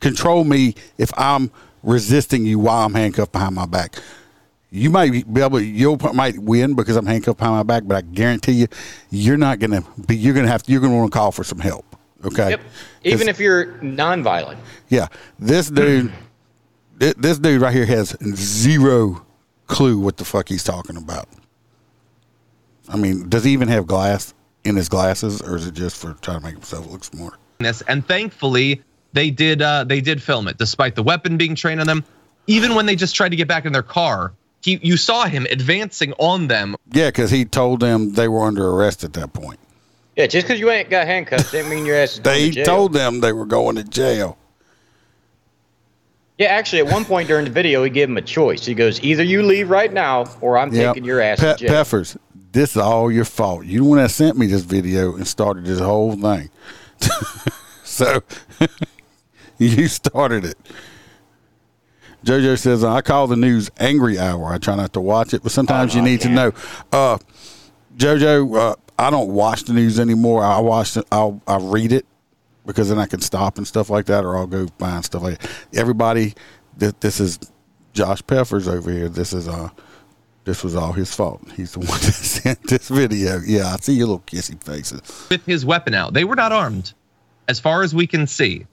S4: Control me if I'm resisting you while I'm handcuffed behind my back. You might be able, you might win because I'm handcuffed behind my back, but I guarantee you, you're not gonna be. You're gonna have. You're gonna want to call for some help. Okay.
S3: Yep. Even if you're nonviolent.
S4: Yeah, this dude, <clears throat> thi- this dude right here has zero clue what the fuck he's talking about. I mean, does he even have glass in his glasses, or is it just for trying to make himself look smart?
S20: this and thankfully they did uh they did film it despite the weapon being trained on them even when they just tried to get back in their car he you saw him advancing on them
S4: Yeah, because he told them they were under arrest at that point.
S3: Yeah, just because you ain't got handcuffs didn't mean your ass is going
S4: They
S3: to jail.
S4: told them they were going to jail.
S3: Yeah, actually, at one point during the video, he gave him a choice. He goes, "Either you leave right now, or I'm
S4: Yep.
S3: taking your ass
S4: Pe-
S3: to jail."
S4: Peppers, this is all your fault. You the one that sent me this video and started this whole thing. <laughs> so <laughs> <laughs> you started it. JoJo says, I call the news angry hour. I try not to watch it, but sometimes you need to know. Uh, JoJo, uh, I don't watch the news anymore. I watch it, I'll, I read it because then I can stop and stuff like that, or I'll go find stuff like that. Everybody, th- this is Josh Peffers over here. This is, uh, this was all his fault. He's the <laughs> one that sent this video. Yeah, I see your little kissy faces.
S20: with his weapon out they were not armed as far as we can see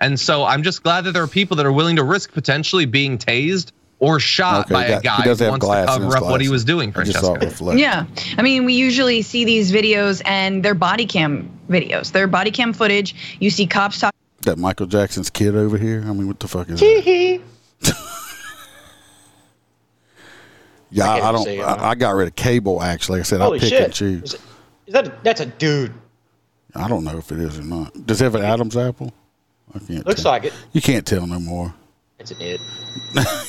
S20: and so i'm just glad that there are people that are willing to risk potentially being tased or shot
S4: Okay,
S20: by
S4: he
S20: a guy who wants to
S4: glass in
S20: cover
S4: his
S20: up what he was doing
S4: I just
S20: francesca.
S21: Yeah. I mean, we usually see these videos and they're body cam videos. They're body cam footage. You see cops talk.
S4: That Michael Jackson's kid over here. I mean, what the fuck is that? <laughs> Yeah,
S3: I
S4: I, don't.
S3: it,
S4: I, I got rid of cable. Actually, like I said
S3: Holy
S4: I pick
S3: shit!
S4: and choose.
S3: Is, is that that's a dude?
S4: I don't know if it is or not. Does it have an Adam's apple? I can't.
S3: Looks
S4: tell.
S3: like it.
S4: You can't tell no more.
S3: It's an it.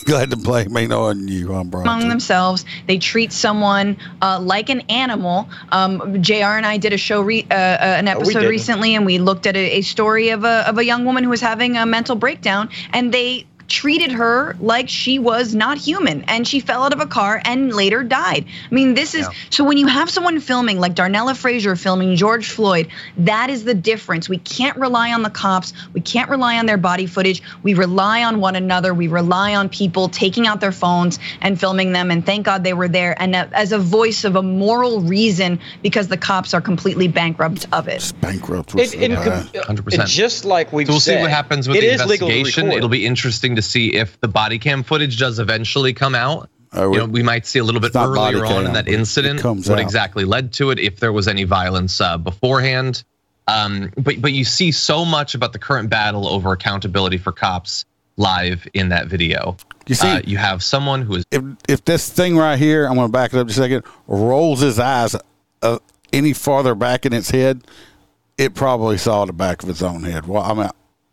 S4: Glad to blame me on you. I'm Brian.
S21: among themselves. They treat someone uh, like an animal. Um, Jr. and I did a show, re- uh, uh, an episode
S3: didn't.
S21: recently, and we looked at a, a story of a of a young woman who was having a mental breakdown, and they treated her like she was not human and she fell out of a car and later died. I mean, this is so when you have someone filming like Darnella Frazier filming George Floyd, that is the difference. We can't rely on the cops. We can't rely on their body footage. We rely on one another. We rely on people taking out their phones and filming them. And thank God they were there. And uh, as a voice of a moral reason, because the cops are completely bankrupt of it.
S4: Bankrupt.
S3: It- it could-
S20: Hundred percent.
S3: Just like we've
S20: so we'll see what happens with the
S3: is legal to
S20: investigation. It'll be interesting to see if the body cam footage does eventually come out.
S4: Oh,
S20: you know, we might see a little bit
S4: it's not body
S20: earlier on in that incident what
S4: out.
S20: exactly led to it, if there was any violence uh, beforehand. Um, but but you see so much about the current battle over accountability for cops live in that video.
S4: You see-
S20: uh, you have someone who is
S4: if if this thing right here, I'm going to back it up just a second, rolls his eyes uh, any farther back in its head, it probably saw the back of its own head. Well, I mean,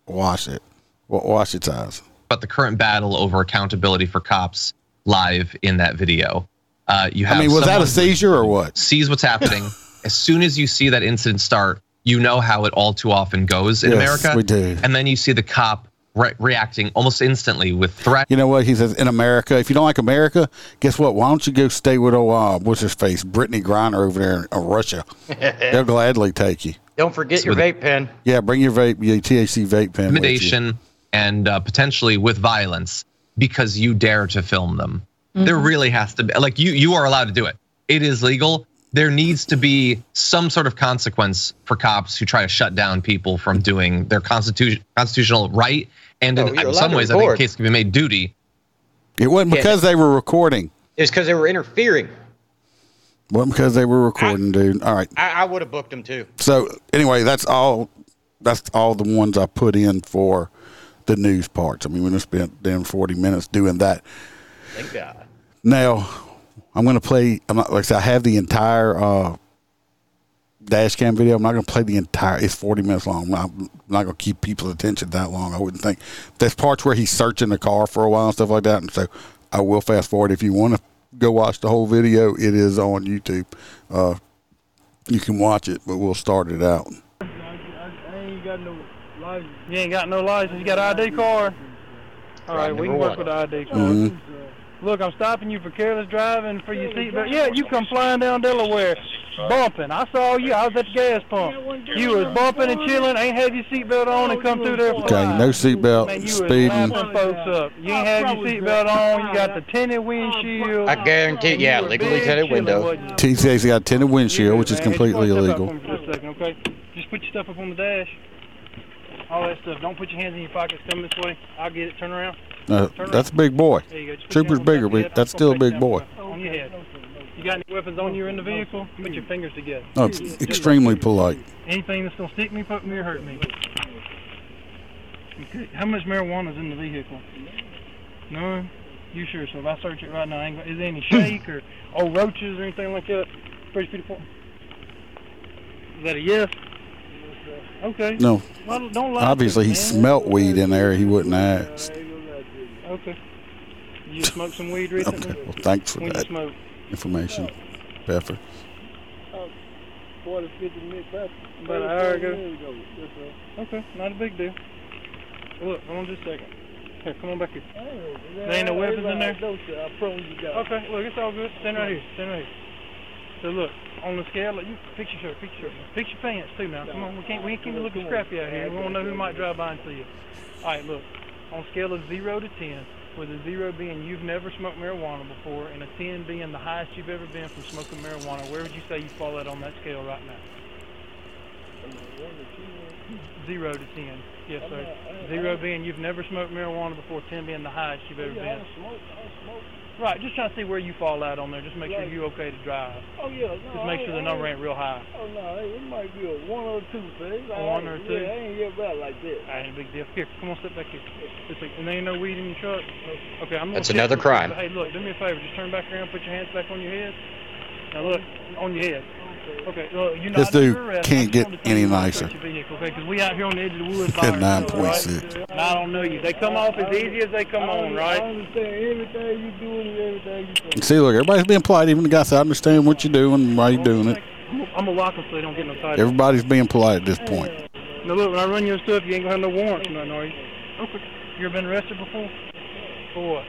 S4: wash it. Wa- Wash its eyes.
S20: But the current battle over accountability for cops live in that video. Uh, you have
S4: I mean, was that a seizure or what?
S20: sees what's happening. <laughs> as soon as you see that incident start, you know how it all too often goes in
S4: Yes,
S20: America.
S4: we do.
S20: And then you see the cop re- reacting almost instantly with threat.
S4: You know what? He says, in America, if you don't like America, guess what? Why don't you go stay with, oh, uh, what's his face? Brittney Griner over there in uh, Russia. <laughs> They'll gladly take you.
S3: Don't forget your vape pen.
S4: Yeah, bring your vape, your THC vape pen. with
S20: intimidation and uh, potentially with violence because you dare to film them. There really has to be like you you are allowed to do it. It is legal. There needs to be some sort of consequence for cops who try to shut down people from doing their constitution constitutional right and
S3: Oh,
S20: in, in some
S3: to
S20: ways I think
S3: record.
S20: case can be made duty.
S4: It wasn't
S3: Yeah.
S4: because they were recording.
S3: It's because they were interfering.
S4: wasn't because they were recording, dude. All right.
S3: I, I would have booked them too.
S4: So anyway, that's all. That's all the ones I put in for the news parts. I mean, we just spent damn forty minutes doing that.
S3: Thank God.
S4: Now, I'm going to play. I'm not like I said. I have the entire uh, dash cam video. I'm not going to play the entire. It's 40 minutes long. I'm not, not going to keep people's attention that long. I wouldn't think. There's parts where he's searching the car for a while and stuff like that. And so I will fast forward. If you want to go watch the whole video, it is on YouTube. Uh, you can watch it, but we'll start it out.
S22: I ain't got no license. You ain't got no license. You got an ID card? All right, we can work with the ID card.
S4: Mhm.
S22: Look, I'm stopping you for careless driving for your seatbelt. Yeah, you come flying down Delaware, bumping. I saw you. I was at the gas pump. You was bumping and chilling, ain't have your seatbelt on, and come through there.
S4: Okay, no seatbelt,
S22: Man, you was
S4: speeding.
S22: lapping folks up. You ain't have your seatbelt on. You got the tinted windshield.
S3: I guarantee. Yeah, legally tinted window.
S4: TCA's got tinted windshield, which is completely illegal.
S22: step up for a second, okay? Just put your stuff up on the dash. All that stuff. Don't put your hands in your pockets. Come this way. I'll get it. Turn around.
S4: Uh, that's a big boy.
S22: There you go. Just
S4: Trooper's bigger,
S22: the back of your
S4: but that's still a big boy.
S22: On your head. You got any weapons on you in the vehicle? Put your fingers together.
S4: Oh, it's extremely polite.
S22: Anything that's gonna stick me, poke me, or hurt me. Okay. How much marijuana is in the vehicle? None. You sure? So if I search it right now, ain't is there any <clears throat> shake or old roaches or anything like that? First people. Is that a yes? Okay.
S4: No.
S22: Well, don't lie.
S4: Obviously,
S22: me,
S4: he
S22: man.
S4: smelt weed in there. He wouldn't ask.
S22: Okay. You smoked some weed
S4: Okay.
S22: recently?
S4: Well, thanks for
S22: When
S4: that
S22: smoke?
S4: information, Pepper.
S22: 40, 50 minutes back. About an hour ago? Okay, not a big deal. Look, hold on just a second. Here, come on back here. There ain't no weapons in there? Okay, look, it's all good. Stand right here. Stand right here. So look, on the scale, look, you fix your shirt, fix your shirt. Fix your pants too now. Come on, we can't we can't looking scrappy out here. We don't know who might drive by and see you. Alright, look. On scale of zero to ten, with a zero being you've never smoked marijuana before and a ten being the highest you've ever been from smoking marijuana, where would you say you fall at on that scale right now? Zero to ten. Yes, sir. Zero being you've never smoked marijuana before, ten being the highest you've ever been. Right, just trying to see where you fall out on there. Just make sure you're okay to drive. Oh yeah, Just make sure the number ain't real high. Oh no, it might be a one or two, man. One or two? Yeah, I ain't get bad like this. That ain't a big deal. Here, come on, sit back here. Just like, and there ain't no weed in your truck. Okay, I'm gonna
S3: That's another crime.
S22: Hey, look, do me a favor. Just turn back around, put your hands back on your head. Now look, on your head. Okay, well, you're
S4: This dude can't get
S22: wanted to tell
S4: any
S22: you not to
S4: nicer.
S22: vehicle, okay? We out here on the edge of the woods. <laughs>
S4: At 9.6.
S22: right? I don't know you. They come off as easy as they come on, right? I understand everything you doing and everything you saying.
S4: See, look, everybody's being polite. Even the guy said, I understand what you're doing, and why you're doing it.
S22: I'm gonna- I'm gonna lock them so they don't get no title.
S4: Everybody's being polite at this point.
S22: Now look, when I run your stuff, you ain't gonna have no warrants or nothing, are you? Okay. You ever been arrested before? For what?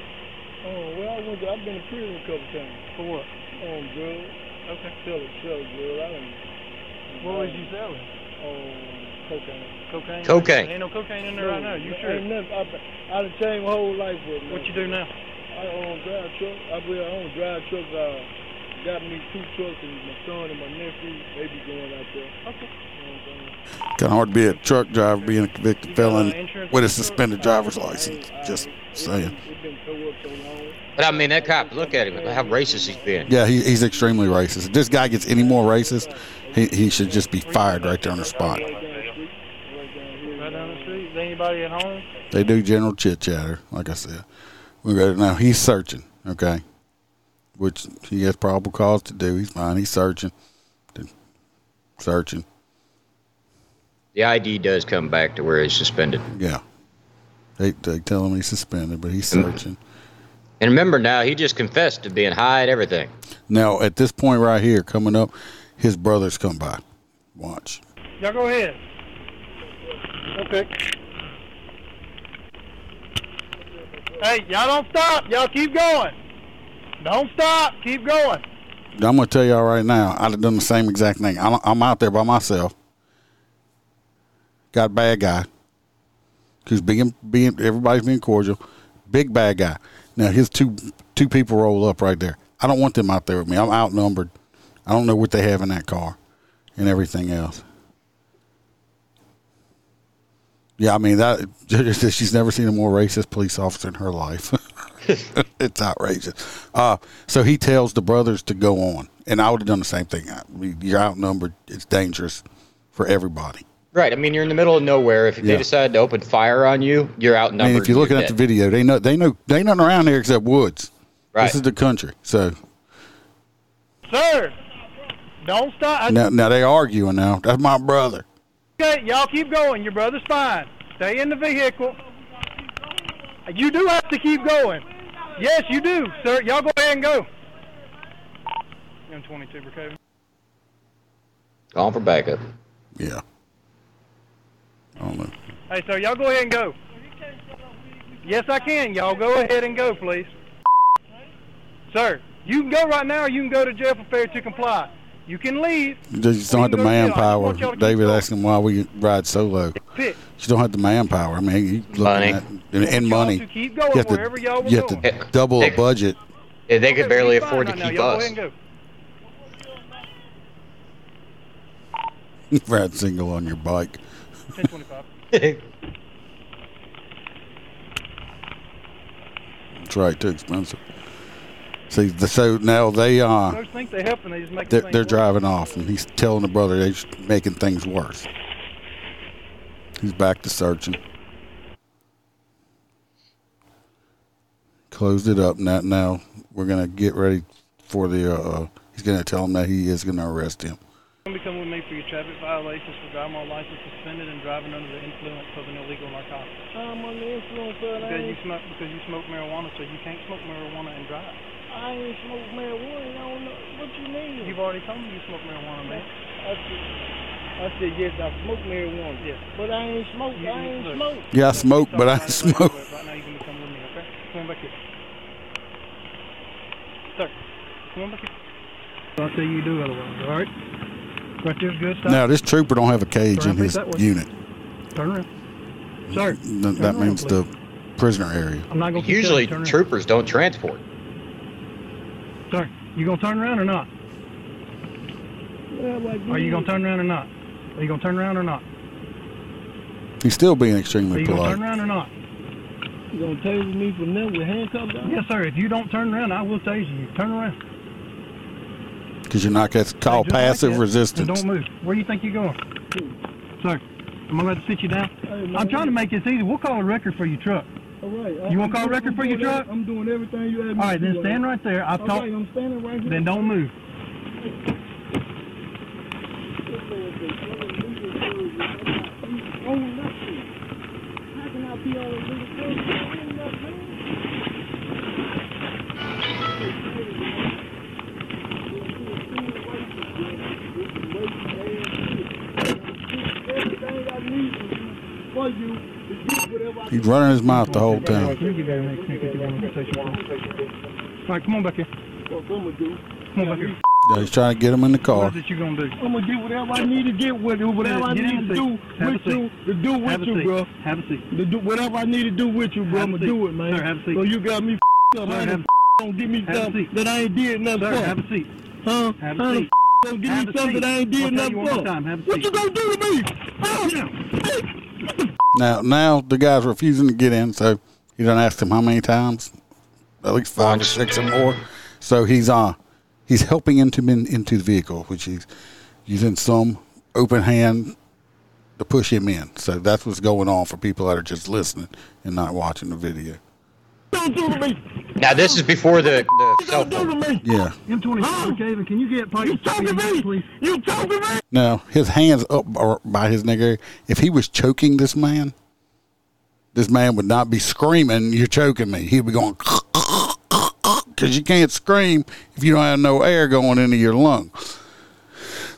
S23: Oh, well, I went to, I've been in prison a couple times.
S22: For what?
S23: On drugs.
S22: Okay.
S23: Sell it, sell drugs. I done.
S22: What was you selling?
S23: Oh, cocaine.
S22: Cocaine?
S3: Cocaine.
S22: Ain't no cocaine in there right now. You sure?
S23: Ain't nothing. I, I done changed my whole life with it.
S22: What you do now?
S23: I own drive truck. I be I own drive truck. Uh, got me two trucks and my son and my nephew. They be going out there.
S22: Okay.
S4: Kind of hard to be a truck driver being a convicted felon with a suspended driver's license. Just saying.
S3: But I mean, that cop, look at him, how racist he's been.
S4: Yeah, he, he's extremely racist. If this guy gets any more racist, he, he should just be fired right there on the spot.
S22: Right down the street. Is anybody at home?
S4: They do general chit chatter, like I said. We got now. He's searching, okay, which he has probable cause to do. He's fine. He's searching, searching.
S3: The ID does come back to where he's suspended.
S4: Yeah. They they tell him he's suspended, but he's searching.
S3: And remember now, he just confessed to being high at everything.
S4: Now at this point right here, coming up, his brothers come by. Watch.
S22: Y'all go ahead. Okay. Hey, y'all don't stop. Y'all keep going. Don't stop. Keep going.
S4: I'm gonna tell y'all right now. I'd have done the same exact thing. I'm, I'm out there by myself. Got a bad guy. Who's being being everybody's being cordial. Big bad guy. Now his two two people roll up right there. I don't want them out there with me. I'm outnumbered. I don't know what they have in that car, and everything else. Yeah, I mean that. <laughs> She's never seen a more racist police officer in her life. <laughs> it's outrageous. Uh, so he tells the brothers to go on, and I would have done the same thing. I You're outnumbered. It's dangerous for everybody.
S3: Right. I mean, you're in the middle of nowhere. If
S4: Yeah.
S3: they decide to open fire on you, you're
S4: I
S3: outnumbered.
S4: mean, if you're looking
S3: you're
S4: at the video, they know they know they ain't nothing around here except woods.
S3: Right.
S4: This is the country. So
S22: Sir, don't stop.
S4: Now, now they arguing now. That's my brother.
S22: Okay, y'all keep going. Your brother's fine. Stay in the vehicle. You do have to keep going. Yes, you do, sir. Y'all go ahead and go. M22 Brookhaven.
S3: Calling for backup.
S4: Yeah. I don't know.
S22: Hey, sir, y'all go ahead and go. Yes, I can. Y'all go ahead and go, please. Sir, you can go right now or you can go to jail for failure to comply. You can leave.
S4: You just don't have the
S22: go to jail. I just
S4: manpower.
S22: want y'all to keep
S4: David
S22: going.
S4: asking why we ride solo.
S22: Pick.
S4: You don't have the manpower. I mean, you looking
S3: Money.
S4: at and, and money.
S22: to keep going
S4: you have to,
S22: wherever y'all were
S4: you have
S22: going.
S4: to double a budget.
S3: Yeah, they could barely afford to
S22: right now.
S3: keep us.
S22: ahead and go. <laughs>
S4: Ride single on your bike.
S22: 1025. <laughs>
S4: That's right. Too expensive. See, the, so now they uh,
S22: Folks think they help and they just make
S4: they're, they're driving off, and he's telling the brother they're making things worse. He's back to searching. Closed it up. Now, now we're gonna get ready for the. Uh, uh, he's gonna tell him that he is gonna arrest him.
S22: Come with me for your traffic violations for driving while license driving under the influence of an illegal narcotic.
S23: I'm on the influence of that.
S22: Because you smoke because you smoke marijuana, so you can't smoke marijuana and drive.
S23: I ain't smoke marijuana. I don't know what you mean.
S22: You've already told me you smoke marijuana, man.
S23: I said, I said yes, I smoke marijuana.
S22: Yes.
S23: But I ain't smoke.
S22: You-
S23: I ain't
S22: look.
S23: smoke.
S4: Yeah, I smoke, but I ain't smoke.
S22: Right now you can come with me, okay? Come on back here. Sir, come on back here. I'll tell you you do otherwise, all right? Right there's good stuff.
S4: Now this trooper don't have a cage
S22: Turn
S4: in his unit.
S22: Turn around. Sir,
S4: Th-
S22: turn
S4: that
S22: around,
S4: means
S22: please.
S4: the prisoner area.
S22: I'm not gonna
S3: Usually
S22: turn around.
S3: troopers don't transport.
S22: Sir, you gonna turn around or not? Are you gonna turn around or not? Are you gonna turn around or not?
S4: He's still being
S22: Are
S4: extremely
S22: you gonna turn around or not?
S23: You gonna tase me from there with handcuffs on?
S22: Yes, sir. If you don't turn around, I will tase you. Turn around.
S4: Because you're not. That's called
S22: Just like
S4: passive
S22: that,
S4: resistance.
S22: Don't move. Where do you think you're going? Sir, I'm gonna let it sit you down. I'm trying to make this easy. We'll call a record for your truck.
S23: All right.
S22: You want to call a record for your truck?
S23: I'm doing everything you asked me
S22: All right,
S23: to
S22: then stand right there. I've talked.
S23: right, I'm standing right here.
S22: Then don't move.
S23: For you to get whatever
S4: He's running his mouth the whole time.
S22: All right, come on back here.
S23: What I'm gonna do.
S22: Come on back here.
S4: Yeah, he's trying to get him in the car.
S22: What is it you gonna do?
S23: I'm gonna get whatever I need to get with you, whatever I
S22: Get in
S23: need
S22: the
S23: to do
S22: seat. Have a
S23: with you,
S22: seat.
S23: to do with
S22: Have a
S23: you,
S22: seat.
S23: bro.
S22: Have a seat.
S23: To do whatever I need to do with you, bro.
S22: Have
S23: I'm
S22: a
S23: gonna
S22: seat.
S23: do it, man.
S22: Sir, have a seat.
S23: So you got me up.
S22: Sir,
S23: I
S22: have
S23: ain't don't give me
S22: Have a
S23: something
S22: seat.
S23: that I ain't did nothing
S22: Sir,
S23: for.
S22: have a seat.
S23: Huh?
S22: Have a
S23: How the
S22: seat.
S23: Don't give
S22: Have
S23: me
S22: a
S23: something
S22: seat.
S23: that I ain't did
S22: I'll tell
S23: nothing
S22: you one more
S23: for.
S22: time, have a
S23: What
S22: seat.
S23: you gonna do to me? Oh,
S4: Now, now the guy's refusing to get in, so he done asked him how many times, at least five or six or more. So he's uh he's helping him to in, into the vehicle, which he's using some open hand to push him in. So that's what's going on for people that are just listening and not watching the video.
S6: Don't do to me.
S3: Now this is before the, the cell phone.
S4: Yeah.
S6: M24 Kevin, can you get Pike? You talking to me? Please. You talking to me?
S4: Now his hands up by his neck. If he was choking this man, this man would not be screaming, "You're choking me." He'd be going <laughs> because you can't scream if you don't have no air going into your lung.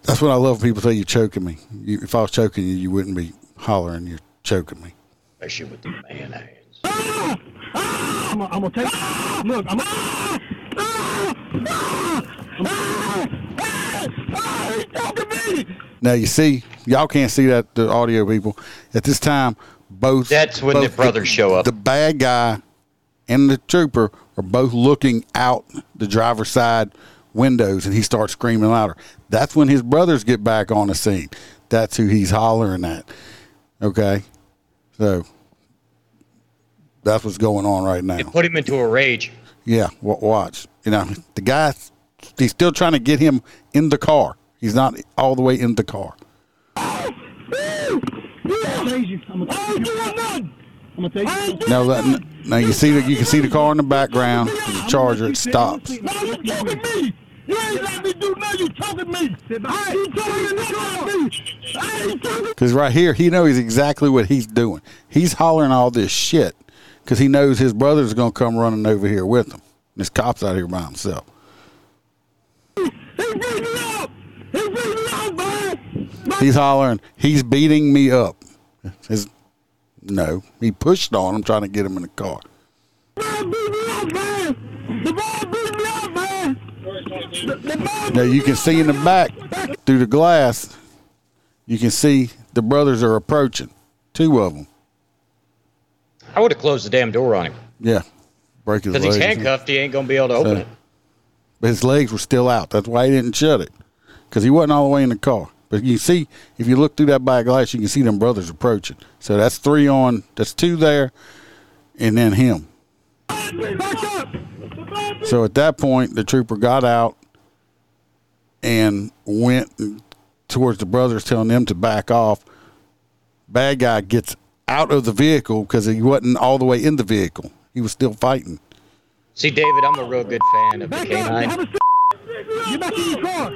S4: That's what I love. when People say you're choking me. You, if I was choking you, you wouldn't be hollering. You're choking me.
S3: Especially with the man hands.
S6: I'm gonna I'm take. Look, I'm.
S4: Now you see, y'all can't see that the audio people at this time. Both
S3: That's when the
S4: both
S3: brothers show up.
S4: The bad guy and the trooper are both looking out the driver's side windows, and he starts screaming louder. That's when his brothers get back on the scene. That's who he's hollering at. Okay, so that's what's going on right now.
S3: It put him into a rage.
S4: Yeah, watch. You know, the guy, he's still trying to get him in the car. He's not all the way in the car.
S6: Tase. I'm gonna take you. I'm gonna take you.
S4: Now, that, now you see that you can see the car in the background. The Charger it stops.
S6: No, you talking me. You ain't let me do nothing. You talking me. I ain't talking me. I ain't talking.
S4: Because right here, he knows exactly what he's doing. He's hollering all this shit because he knows his brother's going to come running over here with him. This cop's out here by himself. He's hollering, he's beating me up. His, no, he pushed on him trying to get him in the car. Now you can see in the back through the glass, you can see the brothers are approaching. Two of them.
S3: I would have closed the damn door on him.
S4: Yeah. Break his
S3: Because he's handcuffed, he ain't gonna be able to open
S4: So-
S3: it.
S4: But his legs were still out. That's why he didn't shut it. Because he wasn't all the way in the car. But you see, if you look through that back glass, you can see them brothers approaching. So that's three on, that's two there, and then him. So at that point, the trooper got out and went towards the brothers, telling them to back off. Bad guy gets out of the vehicle because he wasn't all the way in the vehicle. He was still fighting.
S3: See, David, I'm a real good fan of the canine.
S6: Get back in your car.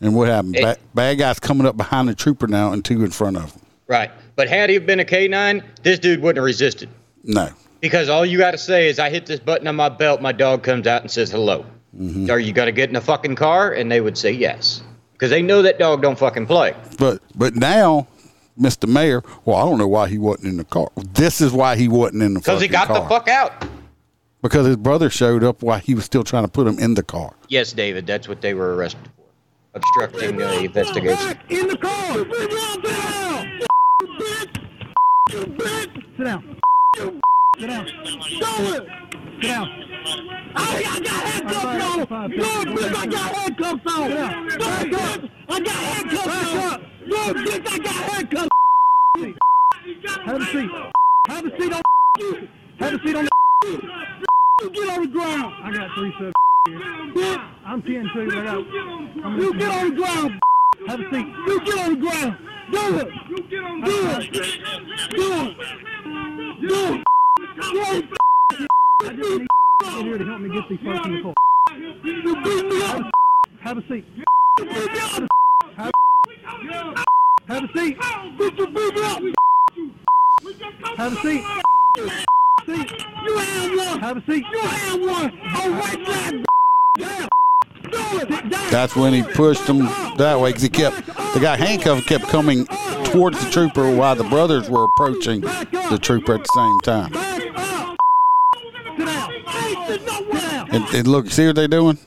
S4: And what happened? Bad, bad guy's coming up behind the trooper now and two in front of him.
S3: Right. But had he been a canine, this dude wouldn't have resisted.
S4: No.
S3: Because all you got to say is, I hit this button on my belt, my dog comes out and says hello.
S4: Mm-hmm.
S3: Are you going to get in the fucking car? And they would say yes. Because they know that dog don't fucking play.
S4: But but now, Mr. Mayor, well, I don't know why he wasn't in the car. This is why he wasn't in the car.
S3: Because he got
S4: car.
S3: the fuck out.
S4: Because his brother showed up while he was still trying to put him in the car.
S3: Yes, David, that's what they were arrested for. Obstructing uh, investigation.
S6: In the car. Sit down. Sit down. Sit down. Show it. Sit down. I, I got handcuffs on. No, bitch, I got handcuffs on. Back up. I got handcuffs on. No, bitch, I got handcuffs. Have a seat. Have a seat on. Have a seat on. You get on the ground. I got three. Bitch, I'm 10 too. I got. You get on the ground. Have a seat. You get on the ground. Do it. You get on the ground. Do it. Do it. Do it. I just need in here to help me get these folks in the car. You beat me up. Have a seat. Have, have a seat. Bitch, you beat up. Have a seat. You have one. Have a seat. You have one. Oh, Down.
S4: That's when he pushed him that way because he kept the guy handcuffed kept coming towards the trooper while the brothers were approaching the trooper at the same time. And, and look, see what they're doing?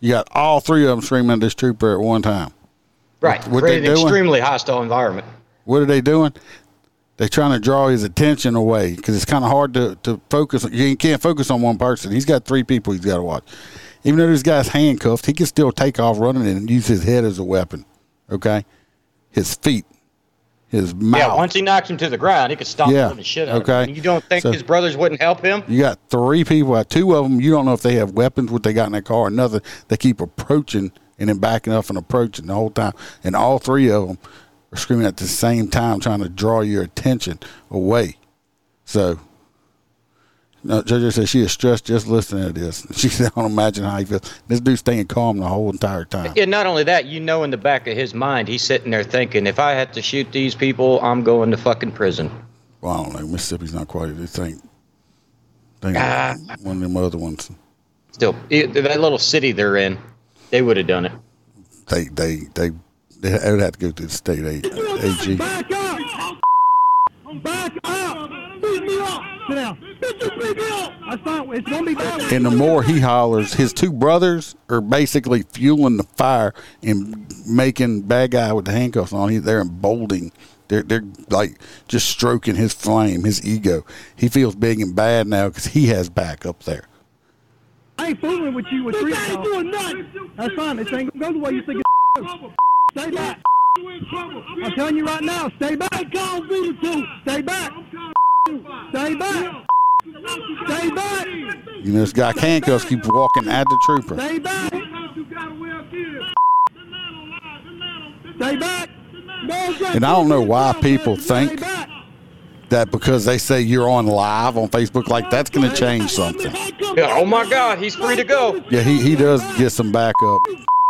S4: You got all three of them screaming at this trooper at one time.
S3: Right.
S4: What they
S3: Created an
S4: doing?
S3: extremely hostile environment.
S4: What are they doing? They're trying to draw his attention away because it's kind of hard to, to focus. You can't focus on one person. He's got three people he's got to watch. Even though this guy's handcuffed, he can still take off running and use his head as a weapon. Okay, his feet, his mouth.
S3: Yeah, once he knocks him to the ground, he could stop
S4: Yeah,
S3: the shit out of
S4: okay.
S3: him. You don't think
S4: So-
S3: his brothers wouldn't help him?
S4: You got three people. Two of them, you don't know if they have weapons, what they got in their car, or nothing. They keep approaching and then backing up and approaching the whole time. And all three of them are screaming at the same time, trying to draw your attention away. So No, JJ said she is stressed just listening to this. <laughs> She said, I don't imagine how he feels. This dude's staying calm the whole entire time.
S3: And not only that, you know, in the back of his mind, he's sitting there thinking, if I had to shoot these people, I'm going to fucking prison.
S4: Well, I don't know. Mississippi's not quite. They think, think
S3: Ah.
S4: one of them other ones.
S3: Still, that little city they're in, they would have done it.
S4: They they they they would have to go through the state A- AG.
S23: Back up! Back up! Beat me up! Sit down. Bitch, you beat me up! That's fine. It's gonna be bad.
S4: And the more he hollers, his two brothers are basically fueling the fire and making bad guy with the handcuffs on. They're emboldening. They're they're like just stroking his flame, his ego. He feels big and bad now because he has back up there.
S23: I ain't fooling with you with three I ain't doing nothing. That's fine. This ain't gonna go the way you think it Stay back. I'm telling you right now, stay back. Stay back. Stay back. Stay back.
S4: You know, this guy handcuffs keeps walking at the trooper.
S23: Stay back. Stay back.
S4: And I don't know why people think that because they say you're on live on Facebook, like that's going to change something.
S3: Yeah, oh my God, he's free to go.
S4: Yeah, he, he does get some backup.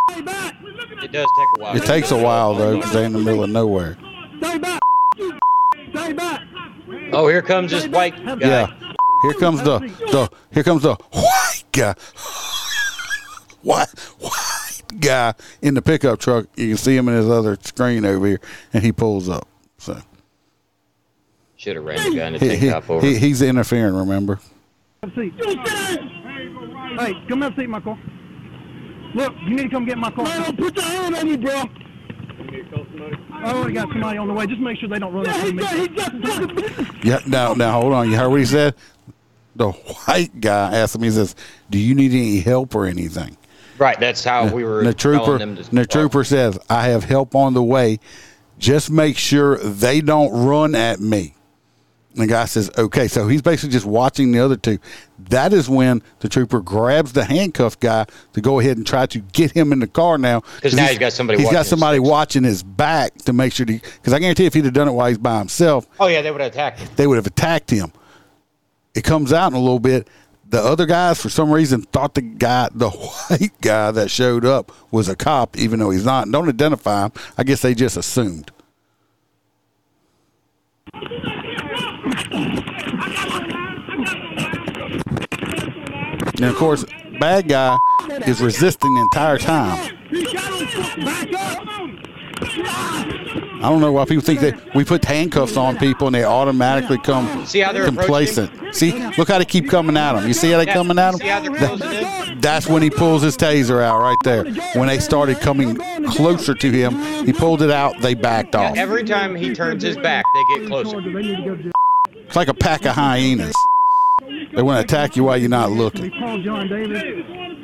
S3: It does take a while.
S4: It takes a while though because they're in the middle of nowhere.
S23: Stay back. Stay back.
S3: Oh, here comes this white guy.
S4: Yeah, here comes the the here comes the white guy, white white guy in the pickup truck. You can see him in his other screen over here, and he pulls up. So
S3: Should have ran the guy in the
S4: he,
S3: tank
S4: he,
S3: top over.
S4: he, he's interfering. Remember?
S23: Have a seat. Hey, come have a seat in my car. Look, you need to come get my car. Man, don't put your hand on me, bro. Oh, I already got somebody on the way. Just make sure they don't run into me.
S4: Yeah. Now now hold on. You heard what he said? The white guy asked him. He says, "Do you need any help or anything?"
S3: Right, that's how we were
S4: the trooper,
S3: telling them to
S4: the trooper says, "I have help on the way. Just make sure they don't run at me." And the guy says, "Okay." So he's basically just watching the other two. That is when the trooper grabs the handcuffed guy to go ahead and try to get him in the car now.
S3: 'Cause now he's got somebody
S4: He's
S3: watching
S4: got
S3: his
S4: somebody watching his back to make sure. Because I guarantee, if he'd have done it while he's by himself,
S3: Oh yeah, they would have attacked him.
S4: they would have attacked him. It comes out in a little bit. The other guys, for some reason, thought the guy, the <laughs> white guy that showed up, was a cop, even though he's not. Don't identify him. I guess they just assumed. And of course, bad guy is resisting the entire time. I don't know why people think that we put handcuffs on people and they automatically come
S3: See how they're
S4: complacent. See, look how they keep coming at him. You see how they
S3: Yeah,
S4: coming at him?
S3: see how they're
S4: That- that's when he pulls his taser out right there. When they started coming closer to him, he pulled it out. They backed
S3: Yeah,
S4: off.
S3: every time he turns his back, they get closer.
S4: It's like a pack of hyenas. They want to attack you while you're not looking.
S23: Call John Davis,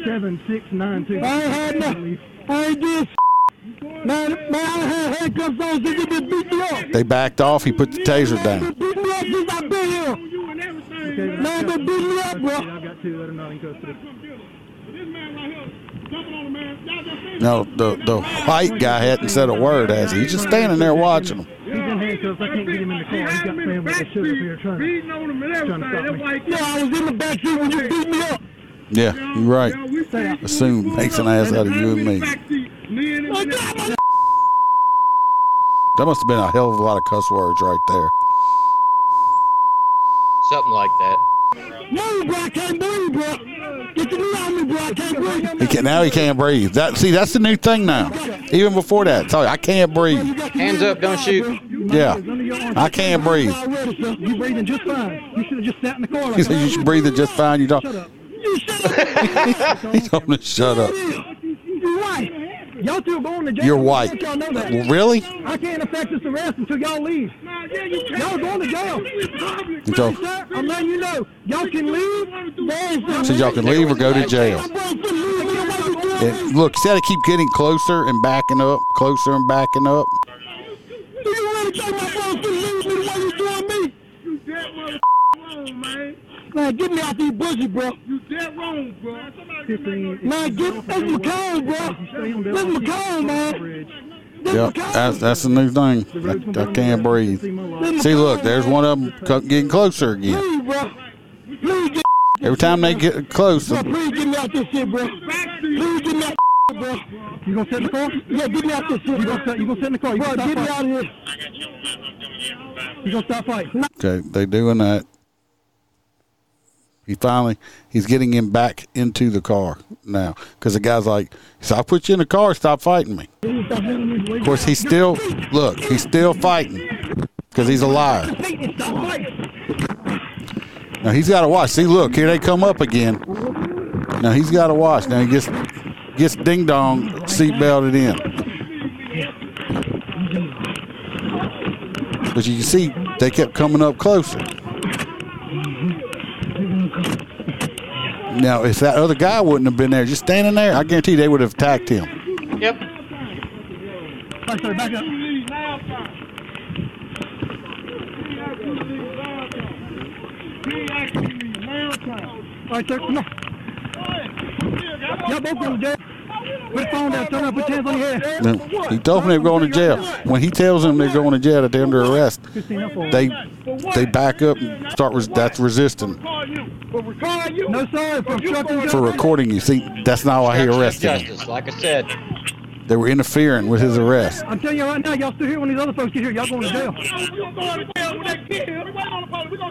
S23: 7692. I had nothing. I ain't Man, man, I had handcuffs on since you been beat me up.
S4: They backed off. He put the taser down.
S23: Beat me up since I've been here. Man, they beat me up, bro. I got two that are not in custody.
S4: No, the the white guy hadn't said a word, has he? He's just standing there watching them.
S23: He's in handcuffs. I can't get him in the car. He's got family that should up here trying to, trying to stop me. Yeah, I was in the back seat when you beat me up.
S4: Yeah, you're right. Assume makes an ass out of you and me. That must have been a hell of a lot of cuss words right there.
S3: Something like that.
S23: Move, bro. I can't breathe, bro.
S4: He can, now he can't breathe. That see, that's the new thing now. Even before that, sorry, I can't breathe.
S3: Hands up, don't shoot.
S4: Yeah, I can't breathe.
S23: Already, sir. You breathing just fine. You should have just sat in the car
S4: He said you should breathe it just fine. You don't. <laughs> He told me shut up.
S23: You're white. Y'all two are going to jail.
S4: You're white.
S23: Y'all know that.
S4: Well, really?
S23: I can't affect this arrest until y'all leave. Y'all are going to jail.
S4: He told-
S23: Sir, I'm letting you know. Y'all can leave. There's
S4: Said y'all can leave or go to jail. And look, he said to keep getting closer and backing up, closer and backing up.
S23: Do you really think my boss can leave me the way you doing me? You dead wrong, man. Man, get me out these bushes, bro. You dead wrong, bro. Man, get that's McComb, bro. That's McComb, man.
S4: Yep, that's that's the new thing. I, I can't breathe. See, look, there's one of them getting closer again.
S23: Please, bro. Please get
S4: Every time they get close,
S23: Bro, please get me out this shit, bro. Please get me out this shit, bro. You gonna sit in the car? Yeah, get me out this shit. You gonna sit, you gonna sit in the car? You bro, get me out of here. You gonna stop fighting?
S4: Okay, they doing that. He finally he's getting him back into the car now because the guy's like, "So I put you in the car. Stop fighting me." Of course, he's still look. He's still fighting because he's a liar. Now he's got to watch. See, look here they come up again. Now he's got to watch. Now he gets gets ding dong seat belted in. But you can see they kept coming up closer. Now, if that other guy wouldn't have been there, just standing there, I guarantee they would have attacked him.
S22: Yep.
S23: Right, sir, back up. All right, sir, come on. Y'all both going to jail. Put the phone down, turn around, put your hands on your head.
S4: Now, he told them they were going to jail. When he tells them they're going to jail, that they're under arrest, they they back up and start. Res- that's resisting
S23: No, sir, for obstructing
S4: for recording you. See, that's not why he arrested him.
S3: Like I said.
S4: They were interfering with his arrest.
S23: I'm telling you right now, y'all still here when these other folks get here. Y'all going to jail.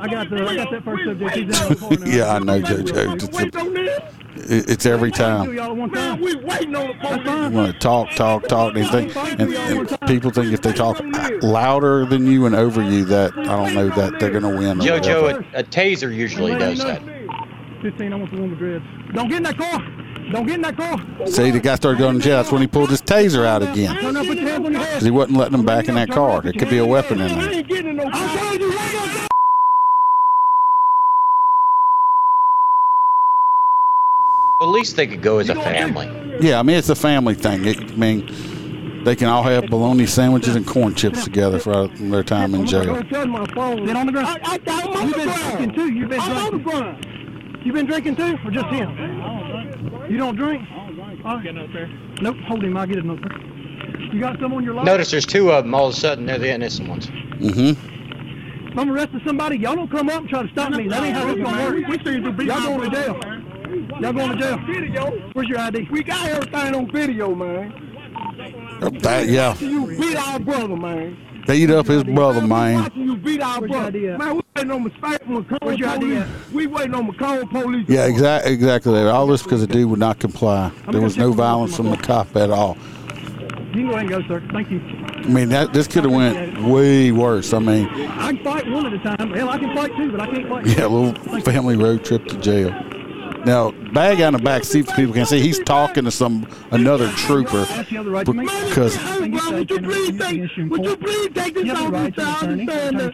S23: I got the, I got that first subject. He's in the corner.
S4: yeah, I know, JoJo. It's, it- it's every time.
S23: Y'all at one time. We waiting on the That's
S4: want to talk, talk, talk. They think, and, and people think if they talk louder than you and over you, that I don't know that they're going to win. or whatever.
S3: JoJo, a, a taser usually does that.
S23: 15, I want the one with dreads. Don't get in that car. Don't get in that car.
S4: See, the guy started going to jail. That's when he pulled his taser out again.
S23: Turn up, put your hands on your head.
S4: Because he wasn't letting them back in that car. There could be a weapon in there.
S23: ain't getting in no car. I told you, right on
S3: At least they could go as a family.
S4: Yeah, I mean, it's a family thing. It, I mean, they can all have bologna sandwiches and corn chips together for their time in jail.
S23: Get on the ground. I, I got him on You've been drinking too. You've been I'm drinking. on the ground. You been drinking too, or just him? You don't drink? All right. Nope. Hold him. I'll get his note. You got some on your life?
S3: Notice there's two of them. All of a sudden, they're the innocent ones.
S4: Mm-hmm.
S23: If I'm arresting somebody, y'all don't come up and try to stop me. That ain't how this gonna work. Y'all going to jail. Y'all going to jail. Video. Where's your ID? We got everything on video, man.
S4: That, yeah,
S23: You beat our brother, man.
S4: beat up his brother, man.
S23: You beat our brother. Man, we waiting on McComb Where's your ID police. We waiting on McComb police.
S4: Yeah, exactly. Exactly. That. All this because the dude would not comply. There was no violence from the cop at all.
S23: You can go ahead and go, sir. Thank you.
S4: I mean, that this could have went way worse. I mean,
S23: I can fight one at a time. Hell, I can fight two, but I can't fight.
S4: yeah, a little family road trip to jail. Now, bag out in the back seat for people can see he's talking to some another trooper because
S23: Would you please take, would you please take this officer? I understand that.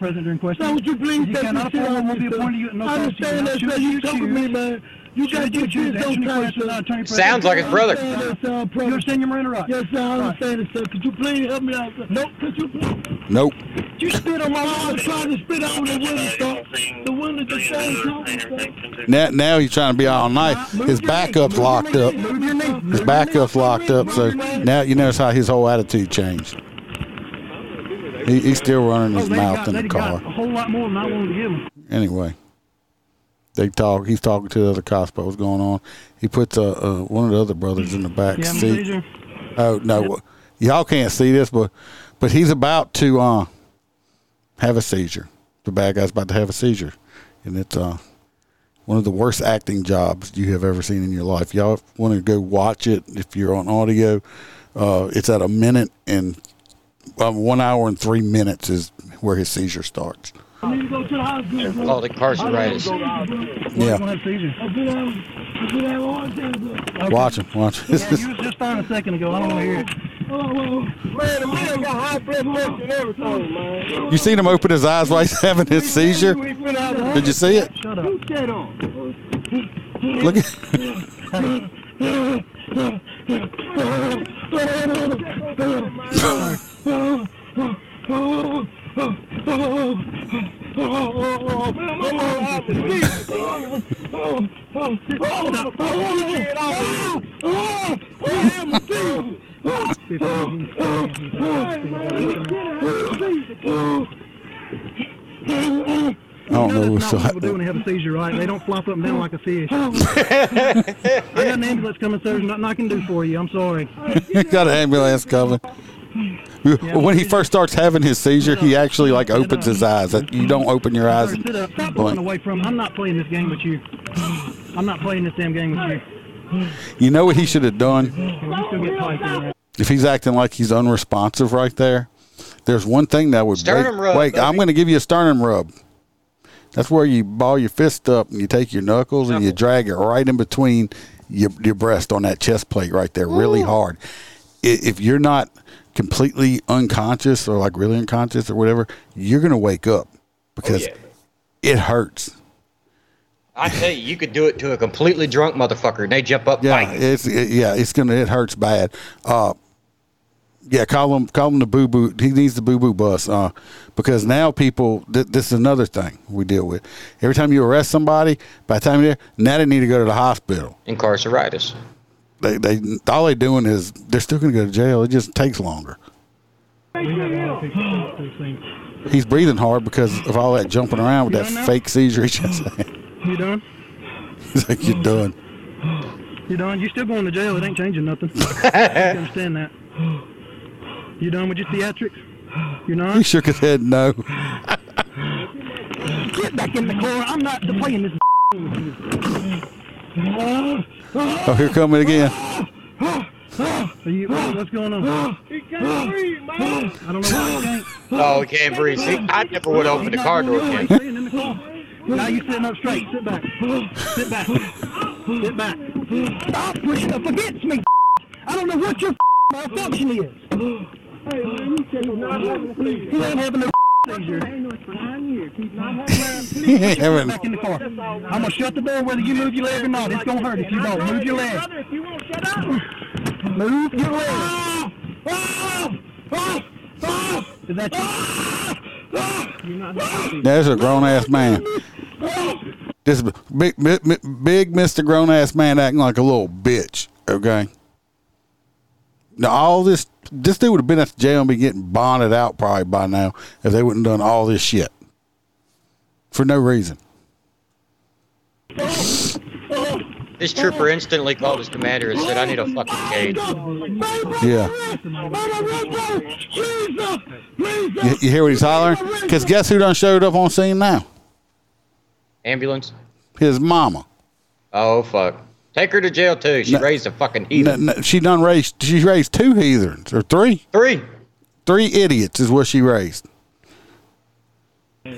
S23: Sir, would you please take this shit off me, sir? I understand that, sir. You took me, man. You got your kids don't try, sir.
S3: Uh, Sounds like his brother.
S23: You understand your Miranda right? Yes, sir. I understand it, sir. Could you please help me out, sir? Nope. Could you please?
S4: nope.
S23: You spit on my arm, trying to spit out the window, sir. The window just saying
S4: Now, now he's trying to be all nice. His backup's locked up. His backup's locked up. So now you notice how his whole attitude changed. He, he's still running his oh, mouth in the car.
S23: A whole lot more than I wanted to give him.
S4: Anyway, they talk. He's talking to the other cops about what's going on. He puts uh, uh, one of the other brothers in the back
S23: Yeah,
S4: seat. Oh no, y'all can't see this, but but he's about to uh, have a seizure. The bad guy's about to have a seizure, and it's uh, one of the worst acting jobs you have ever seen in your life. Y'all want to go watch it if you're on audio. Uh, it's at a minute and um, one hour and three minutes is where his seizure starts.
S23: They're
S3: called incarcerated.
S4: Yeah. Watch him. Watch him.
S23: yeah, you was just on a second ago. I don't want to hear it. Man, the man got high blood pressure and everything, man.
S4: You seen him open his eyes while he's having his seizure? Did you see it?
S23: Shut up.
S4: Look at. I don't know what's so hot.
S22: people do when they have a seizure, right? They don't flop up and down like a fish. <laughs> I got an ambulance coming, sir. There's nothing I can do for you. I'm sorry.
S4: Got an ambulance coming when he first starts having his seizure, he actually like opens his eyes. You don't open your eyes. And
S22: sit up. Stop pulling away from. I'm not playing this game with you. I'm not playing this damn game with you.
S4: You know what he should have done?
S22: You still get piped in there.
S4: If he's acting like he's unresponsive right there, there's one thing that would
S22: Sternum
S4: wait.
S22: rub,
S4: wait I'm going to give you a sternum rub. That's where you ball your fist up and you take your knuckles and you drag it right in between your, your breast on that chest plate right there, really hard. If you're not completely unconscious or like really unconscious or whatever, you're going to wake up because it hurts.
S3: I tell you, you could do it to a completely drunk motherfucker, and they jump up
S4: Yeah, it's it, yeah, it's gonna it hurts bad. Uh, yeah, call him call him the boo boo. He needs the boo boo bus. Uh, because now people th- this is another thing we deal with. Every time you arrest somebody, by the time there, now they need to go to the hospital.
S3: Incarceritis.
S4: They they all they doing is they're still gonna go to jail. It just takes longer. He's breathing hard because of all that jumping around with
S22: You
S4: that
S22: done now?
S4: fake seizure he just had.
S22: You done?
S4: He's like, you're done.
S22: You done? You still going to jail? It ain't changing nothing. <laughs> you understand that? You done with your theatrics? You're not?
S4: He shook his head no.
S22: Get back in the car. I'm not playing this. <laughs>
S4: Oh, here come it again.
S22: Are you, what's going on? He can't breathe, man. I don't know why he can't.
S3: Oh, he can't breathe. See, I never would open the car door again.
S22: sitting in the car. Now you sitting up straight. Sit back. Sit back. Sit back. Stop pushing up against me. I don't know what your malfunction is. Hey, man, you said he's not having He ain't having no seizure.
S4: He ain't having.
S22: Back in the car. I'm gonna shut the door whether you move your leg or not. It's gonna hurt if you don't. Move your leg. Move your leg. Is that you?
S4: There's a grown ass man. This big, big, big Mr. Grown ass man acting like a little bitch. Okay. Now all this, this dude would have been at the jail and be getting bonded out probably by now if they wouldn't done all this shit for no reason.
S3: This trooper instantly called his commander and said, I need a fucking cage.
S4: Yeah. You, you hear what he's hollering? Because guess who done showed up on scene now?
S3: Ambulance?
S4: His mama.
S3: Oh, fuck. Take her to jail, too. She
S4: No.
S3: raised a fucking heathen.
S4: No, no, she done raised. She raised two heathens or three.
S3: Three.
S4: Three idiots is what she raised.
S22: I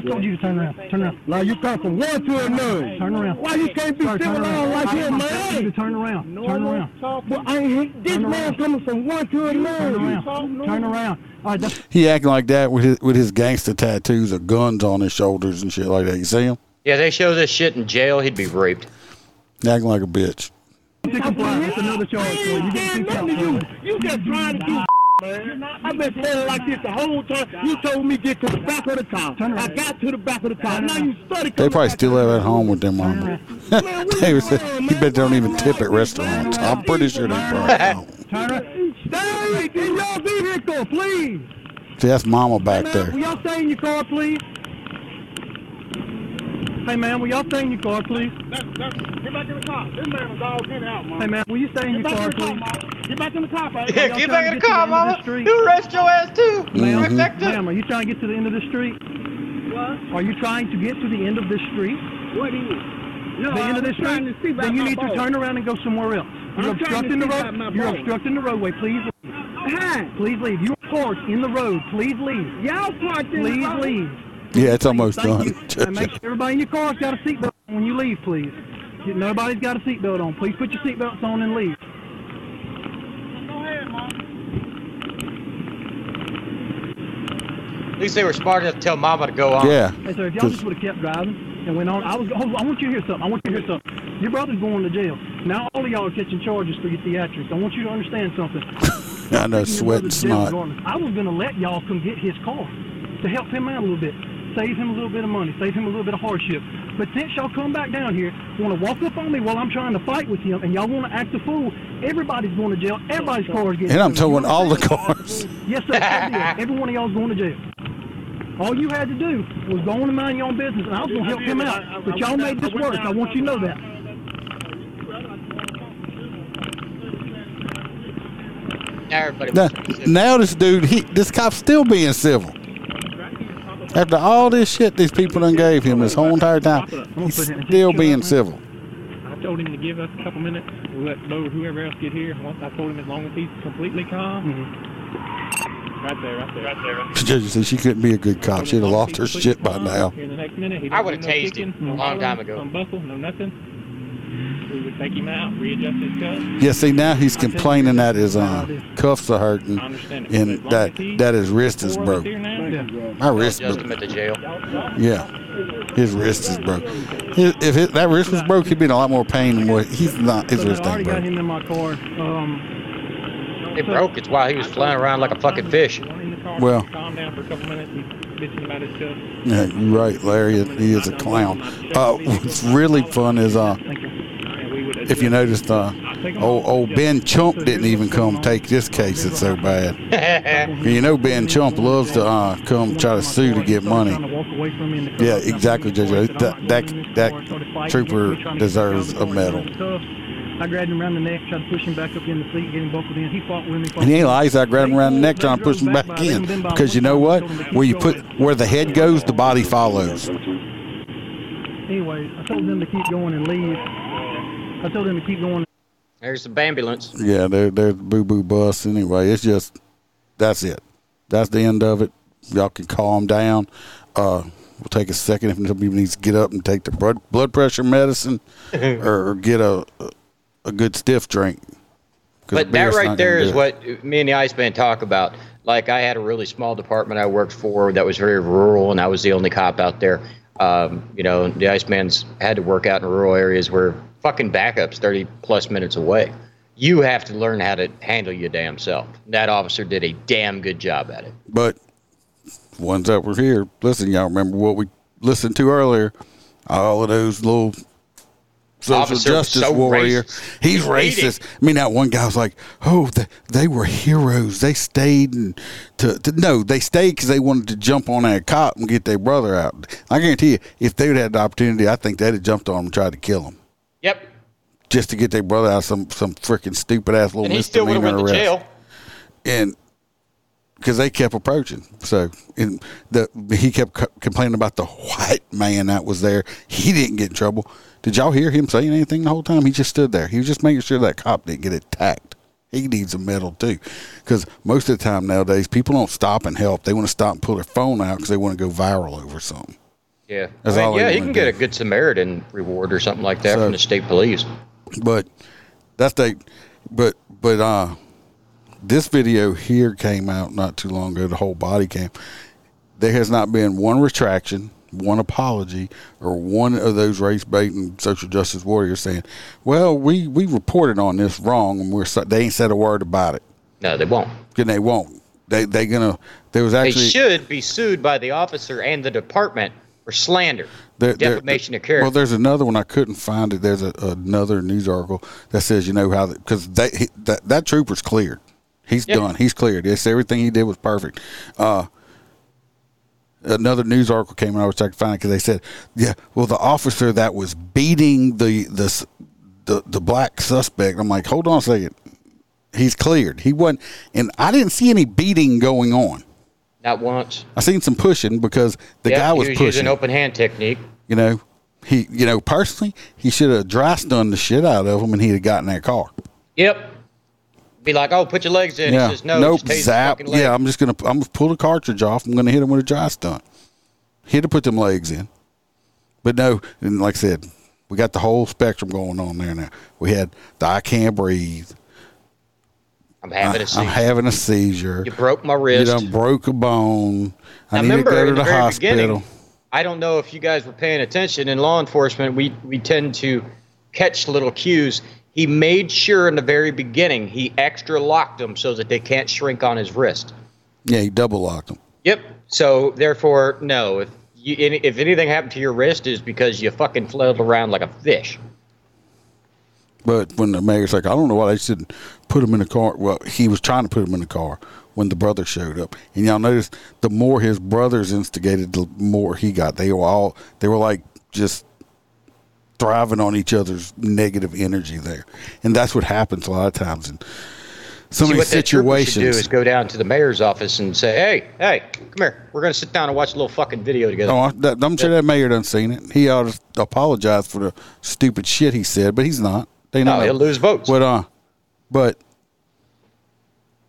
S22: told you to turn around. Turn around. Now you come from one to another. Turn around. Why you can't be sitting around like him, man? I told you to turn around. Turn around. Well, I ain't this man coming from one to another. Turn around. Turn around. All right,
S4: He acting like that with his with his gangster tattoos of guns on his shoulders and shit like that. You see him?
S3: Yeah, they show this shit in jail, he'd be raped.
S4: Acting like a bitch.
S22: to comply. That's another charge you. You get two counts. for.
S23: You just trying to do man. I've been standing like this the whole time. You told me get to the back of the car. I got to the back of the car. Now you study.
S4: They probably still live at home with their mama. <laughs> they was, he bet they don't even tip at restaurants. I'm pretty sure they probably don't.
S22: Stay in your vehicle, please.
S4: See, that's mama back there.
S22: Will
S4: there.
S22: y'all stay in your car, please? Hey, man, will y'all stay in your car, please?
S23: Get back in the car. This man is all getting out, man.
S22: Hey, man, will you stay in your
S23: Get back
S22: car,
S23: in the car,
S22: please?
S23: Mama. Get back in the car, baby.
S22: Yeah, get back in the car, mama.
S3: You arrest your ass too.
S22: Ma'am,
S3: Protect it. Uh-huh.
S22: ma'am, are you trying to get to the end of the street?
S23: What?
S22: Are you trying to get to the end of this street?
S23: What is it? No,
S22: the end
S23: I
S22: of this
S23: trying to see
S22: street?
S23: about
S22: Then you
S23: my
S22: need to turn around and go somewhere else. You're
S23: I'm
S22: obstructing the road. You're
S23: boat.
S22: obstructing the roadway. Please leave.
S23: Hi.
S22: Please leave. You're parked in the road. Please leave.
S23: Y'all parked in the road.
S22: Please leave.
S4: Yeah, it's almost
S22: Thank
S4: done.
S22: you. <laughs> And make sure everybody in your car's got a seatbelt on when you leave, please. Nobody's got a seatbelt on. Please put your seatbelts on and leave. Go ahead, Mom.
S3: At least they were smart enough to tell Mama to go on.
S4: Yeah.
S22: Hey, sir, if y'all just would have kept driving and went on, I was. hold on, I want you to hear something. I want you to hear something. Your brother's going to jail. Now all of y'all are catching charges for your theatrics. I want you to understand something. <laughs>
S4: I know, sweat and snot.
S22: I was going to let y'all come get his car to help him out a little bit, save him a little bit of money, save him a little bit of hardship.
S23: But since y'all come back down here, want to walk up on me while I'm trying to fight with him, and y'all want to act a fool, everybody's going to jail. Everybody's car is getting.
S4: And I'm
S23: towed. You
S4: towing all the cars. <laughs>
S23: Yes, sir. Every one of y'all's going to jail. All you had to do was go on and mind your own business, and I was going to help him out. But y'all made this worse. I want you to know that.
S3: Everybody
S4: Now, now this dude, he, this cop's still being civil. After all this shit these people done gave him this whole entire time, he's still being civil.
S22: I told him to give us a couple minutes. We'll let Bo or whoever else get here. Once I told him as long as he's completely calm. Mm-hmm. Right there, right there, right there. Right there.
S4: Judge said she couldn't be a good cop. She'd have lost her shit by now.
S22: Here in the next minute, he
S3: I would've
S22: do
S3: tased him a long time ago.
S22: No bustle, no nothing. We would take him out, readjust his cuffs.
S4: Yeah, see now he's complaining that his uh, cuffs are hurting and that that his wrist is broke. My wrist
S3: Just
S4: broke.
S3: him at the jail.
S4: Yeah, his wrist is broke. His, if it, that wrist was broke, he'd be in a lot more pain than what he's not. His
S23: So I
S4: wrist
S23: already
S4: ain't
S23: got
S4: broke.
S23: him in my car. Um,
S3: It broke. It's why he was flying around like a fucking fish.
S4: Well,
S22: Calm down for a couple minutes. He's bitching about his cuffs.
S4: yeah, you're right, Larry. He is a clown. Uh, what's really fun is uh, if you noticed, uh, old, old Ben Chump didn't even come take this case. It's so bad. <laughs> You know, Ben Chump loves to uh, come try to sue to get money. Yeah, exactly, JJ. That that that trooper deserves a medal.
S23: I grabbed him around the neck, tried to push him back up in the seat, get him buckled in. He fought with me. fought
S4: And he ain't
S23: with me.
S4: lies. I grabbed him around the neck trying to push him back in because you know what? Where you put where the head goes, the body follows.
S23: Anyway, I told them to keep going and leave. I told them to keep going.
S3: There's the ambulance.
S4: Yeah, they're they're boo boo bus. Anyway, it's just that's it. That's the end of it. Y'all can calm down. Uh, we'll take a second if somebody needs to get up and take their blood blood pressure medicine or, <laughs> or get a, a a good stiff drink.
S3: But that right
S4: not
S3: there
S4: gonna
S3: is
S4: do it.
S3: what me and the Iceman talk about. Like I had a really small department I worked for that was very rural, and I was the only cop out there. Um, you know, the Iceman's had to work out in rural areas where fucking backups 30 plus minutes away. You have to learn how to handle your damn self. That officer did a damn good job at it.
S4: But ones that were here, listen, y'all remember what we listened to earlier? All of those little social
S3: Officer
S4: justice
S3: so
S4: warrior.
S3: racist.
S4: He's racist. I mean, that one guy was like, "Oh, they, they were heroes. They stayed and to, to no, they stayed because they wanted to jump on that cop and get their brother out." I guarantee you, if they would had the opportunity, I think they'd have jumped on him and tried to kill him
S3: Yep.
S4: just to get their brother out of some some freaking stupid ass little
S3: And he still would have
S4: misdemeanor
S3: went to
S4: arrest
S3: jail.
S4: and because they kept approaching. So and the he kept co- complaining about the white man that was there. He didn't get in trouble. Did y'all hear him saying anything the whole time? He just stood there. He was just making sure that cop didn't get attacked. He needs a medal too, because most of the time nowadays people don't stop and help. They want to stop and pull their phone out because they want to go viral over something.
S3: Yeah.
S4: That's
S3: I mean,
S4: all
S3: yeah, he can get a good Samaritan reward or something like that
S4: So-
S3: from the state police.
S4: But that's they. But but uh, this video here came out not too long ago. The whole body cam. There has not been one retraction, one apology, or one of those race baiting social justice warriors saying, "Well, we we reported on this wrong, and we're so-" they ain't said a word about it."
S3: No, they won't.
S4: And they won't. They they gonna. There was actually
S3: they should be sued by the officer and the department for slander,
S4: There- there-
S3: defamation of character.
S4: Well, there's another one I couldn't find it. There's a, another news article that says you know how because that that that trooper's cleared. He's
S3: Yeah.
S4: done. He's cleared. Yes, everything he did was perfect. Uh, another news article came out. I wish I could find it because they said, yeah, well, the officer that was beating the the the, the black suspect. I'm like, hold on a second. He's cleared. He wasn't, and I didn't see any beating going on.
S3: Not once.
S4: I seen some pushing because the
S3: Yep,
S4: guy was,
S3: he was
S4: pushing.
S3: using open hand technique.
S4: You know, he, you know, personally, he should have dry stunned the shit out of him, and he'd have gotten that car.
S3: Yep. Be like, oh, put your legs in.
S4: yeah,
S3: He says, no,
S4: nope,
S3: just tase his
S4: zap. Yeah, I'm just gonna, I'm gonna pull the cartridge off. I'm gonna hit him with a dry stun. He'd have put them legs in, but no. And like I said, we got the whole spectrum going on there now. We had the I can't breathe.
S3: I'm having a seizure.
S4: I'm having a seizure.
S3: You broke my wrist.
S4: You done broke a bone. I
S3: Now,
S4: need to
S3: remember,
S4: go to
S3: the
S4: the hospital.
S3: I don't know if you guys were paying attention. In law enforcement, we, we tend to catch little cues. He made sure in the very beginning he extra locked them so that they can't shrink on his wrist.
S4: Yeah, he double locked them.
S3: Yep. So therefore, no. If you, if anything happened to your wrist, is because you fucking flailed around like a fish.
S4: But when the mayor's like, I don't know why they should put him in the car. Well, he was trying to put him in the car when the brother showed up. And y'all notice the more his brothers instigated, the more he got. They were all they were like just thriving on each other's negative energy there, and that's what happens a lot of times in some
S3: See,
S4: of
S3: what that should do is go down to the mayor's office and say, "Hey, hey, come here. We're gonna sit down and watch a little fucking video together."
S4: Oh, that, I'm sure that mayor done seen it. He ought to apologize for the stupid shit he said, but he's not. They know
S3: No, he'll lose votes.
S4: But uh, but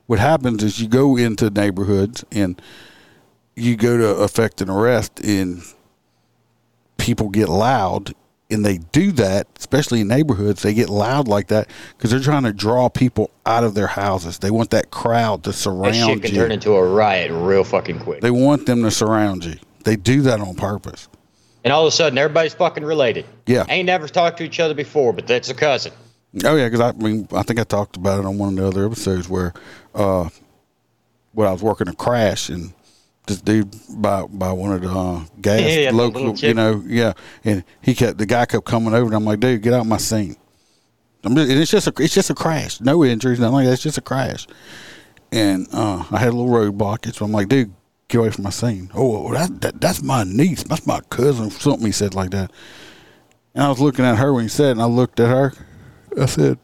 S4: what happens is you go into neighborhoods and you go to effect an arrest, and people get loud, and they do that, especially in neighborhoods. They get loud like that because they're trying to draw people out of their houses. They want that crowd to
S3: that
S4: surround
S3: shit can
S4: you.
S3: turn into a riot real fucking quick.
S4: they want them to surround you. They do that on purpose.
S3: And all of a sudden, everybody's fucking related.
S4: Yeah.
S3: Ain't never talked to each other before, but that's a cousin.
S4: Oh yeah, because I mean I think I talked about it on one of the other episodes where, uh, when I was working a crash and this dude by by one of the uh, gas
S3: Yeah,
S4: local, you know, yeah, and he kept the guy kept coming over and I'm like, dude, get out my scene. I'm just, and it's just a it's just a crash, no injuries, nothing like that. It's just a crash, and uh, I had a little roadblock. So I'm like, dude, get away from my scene. Oh, oh, that, that that's my niece, that's my cousin, something he said like that. And I was looking at her when he said, it, and I looked at her. I said,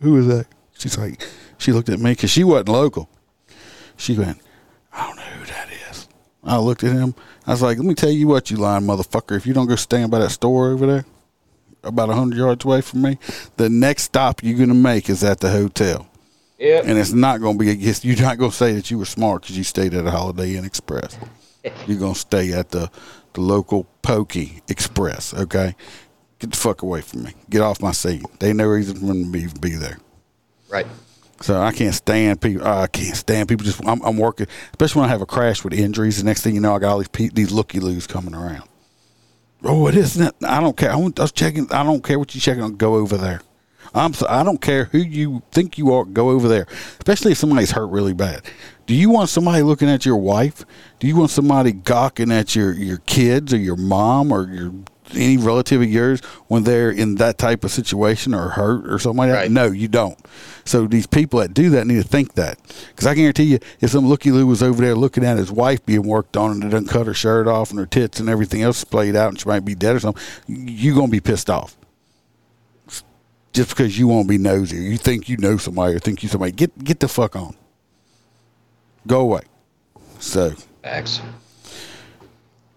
S4: "Who is that?" She's like, she looked at me because she wasn't local. She went, "I don't know who that is." I looked at him. I was like, "Let me tell you what, you lying motherfucker! If you don't go stand by that store over there, about hundred yards away from me, the next stop you're gonna make is at the hotel."
S3: Yep.
S4: And it's not going to be. it's- You're not going to say that you were smart because you stayed at a Holiday Inn Express. <laughs> You're going to stay at the the local Pokey Express. Okay, get the fuck away from me. Get off my seat. They ain't no reason for me to be, be there.
S3: Right.
S4: So I can't stand people. I can't stand people. Just I'm, I'm working, especially when I have a crash with injuries. The next thing you know, I got all these pe- these looky loos coming around. Oh, it isn't. I don't care. I, want, I was checking. I don't care what you're checking on. Go over there. I'm. So, I don't care who you think you are. Go over there. Especially if somebody's hurt really bad. Do you want somebody looking at your wife? Do you want somebody gawking at your your kids or your mom or your any relative of yours when they're in that type of situation or hurt or something like that? No, you don't. So these people that do that need to think that. Because I guarantee you, if some looky loo was over there looking at his wife being worked on and they done cut her shirt off and her tits and everything else splayed out and she might be dead or something, you're going to be pissed off. Just because you won't be nosy. or You think you know somebody or think you somebody. Get, get the fuck on. Go away. So.
S3: Facts.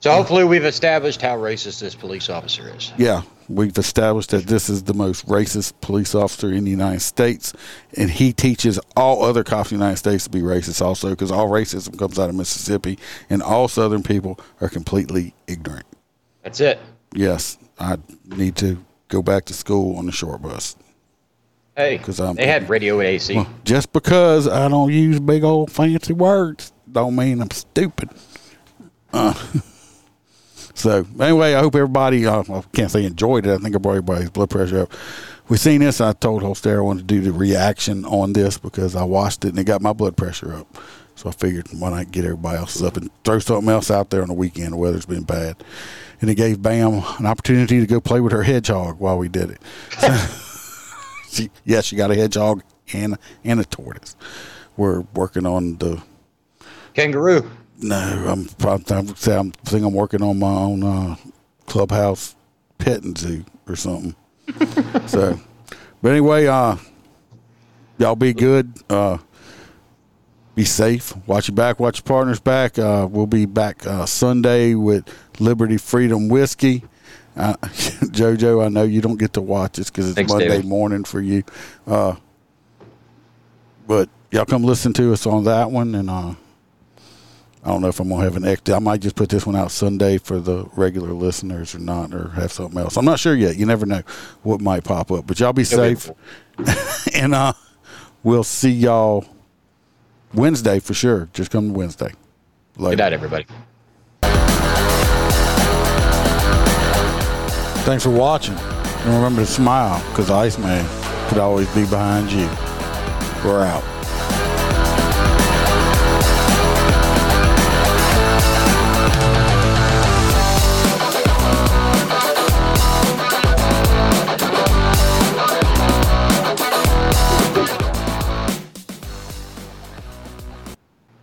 S3: So hopefully we've established how racist this police officer is.
S4: Yeah, we've established that this is the most racist police officer in the United States, and he teaches all other cops in the United States to be racist also, because all racism comes out of Mississippi, and all Southern people are completely ignorant.
S3: That's it.
S4: Yes, I need to go back to school on the short bus.
S3: Hey,
S4: 'Cause I'm-
S3: they had radio with AC.
S4: Well, just because I don't use big old fancy words, don't mean I'm stupid. Uh, <laughs> so anyway, I hope everybody. Uh, I can't say enjoyed it. I think I brought everybody's blood pressure up. We seen this. I told Holster I wanted to do the reaction on this because I watched it and it got my blood pressure up. So I figured why not get everybody else's up and throw something else out there on the weekend. The weather's been bad, and it gave Bam an opportunity to go play with her hedgehog while we did it. <laughs> she, yeah, she got a hedgehog and and a tortoise. We're working on the
S3: kangaroo.
S4: No, I'm probably I'm, I'm think I'm working on my own uh, clubhouse petting zoo or something. <laughs> so, but anyway, uh, y'all be good. Uh, be safe. Watch your back. Watch your partners back. Uh, we'll be back uh, Sunday with Liberty Freedom Whiskey. Uh, <laughs> JoJo, I know you don't get to watch this because it's
S3: Thanks,
S4: Monday
S3: David.
S4: morning for you. Uh, but y'all come listen to us on that one, and uh, I don't know if I'm gonna have an extra. I might just put this one out Sunday for the regular listeners or not, or have something else. I'm not sure yet. You never know what might pop up. But y'all be safe, <laughs> and uh, we'll see y'all Wednesday for sure. Just come Wednesday.
S3: Good night, everybody.
S4: Thanks for watching. And remember to smile, because Iceman could always be behind you. We're out.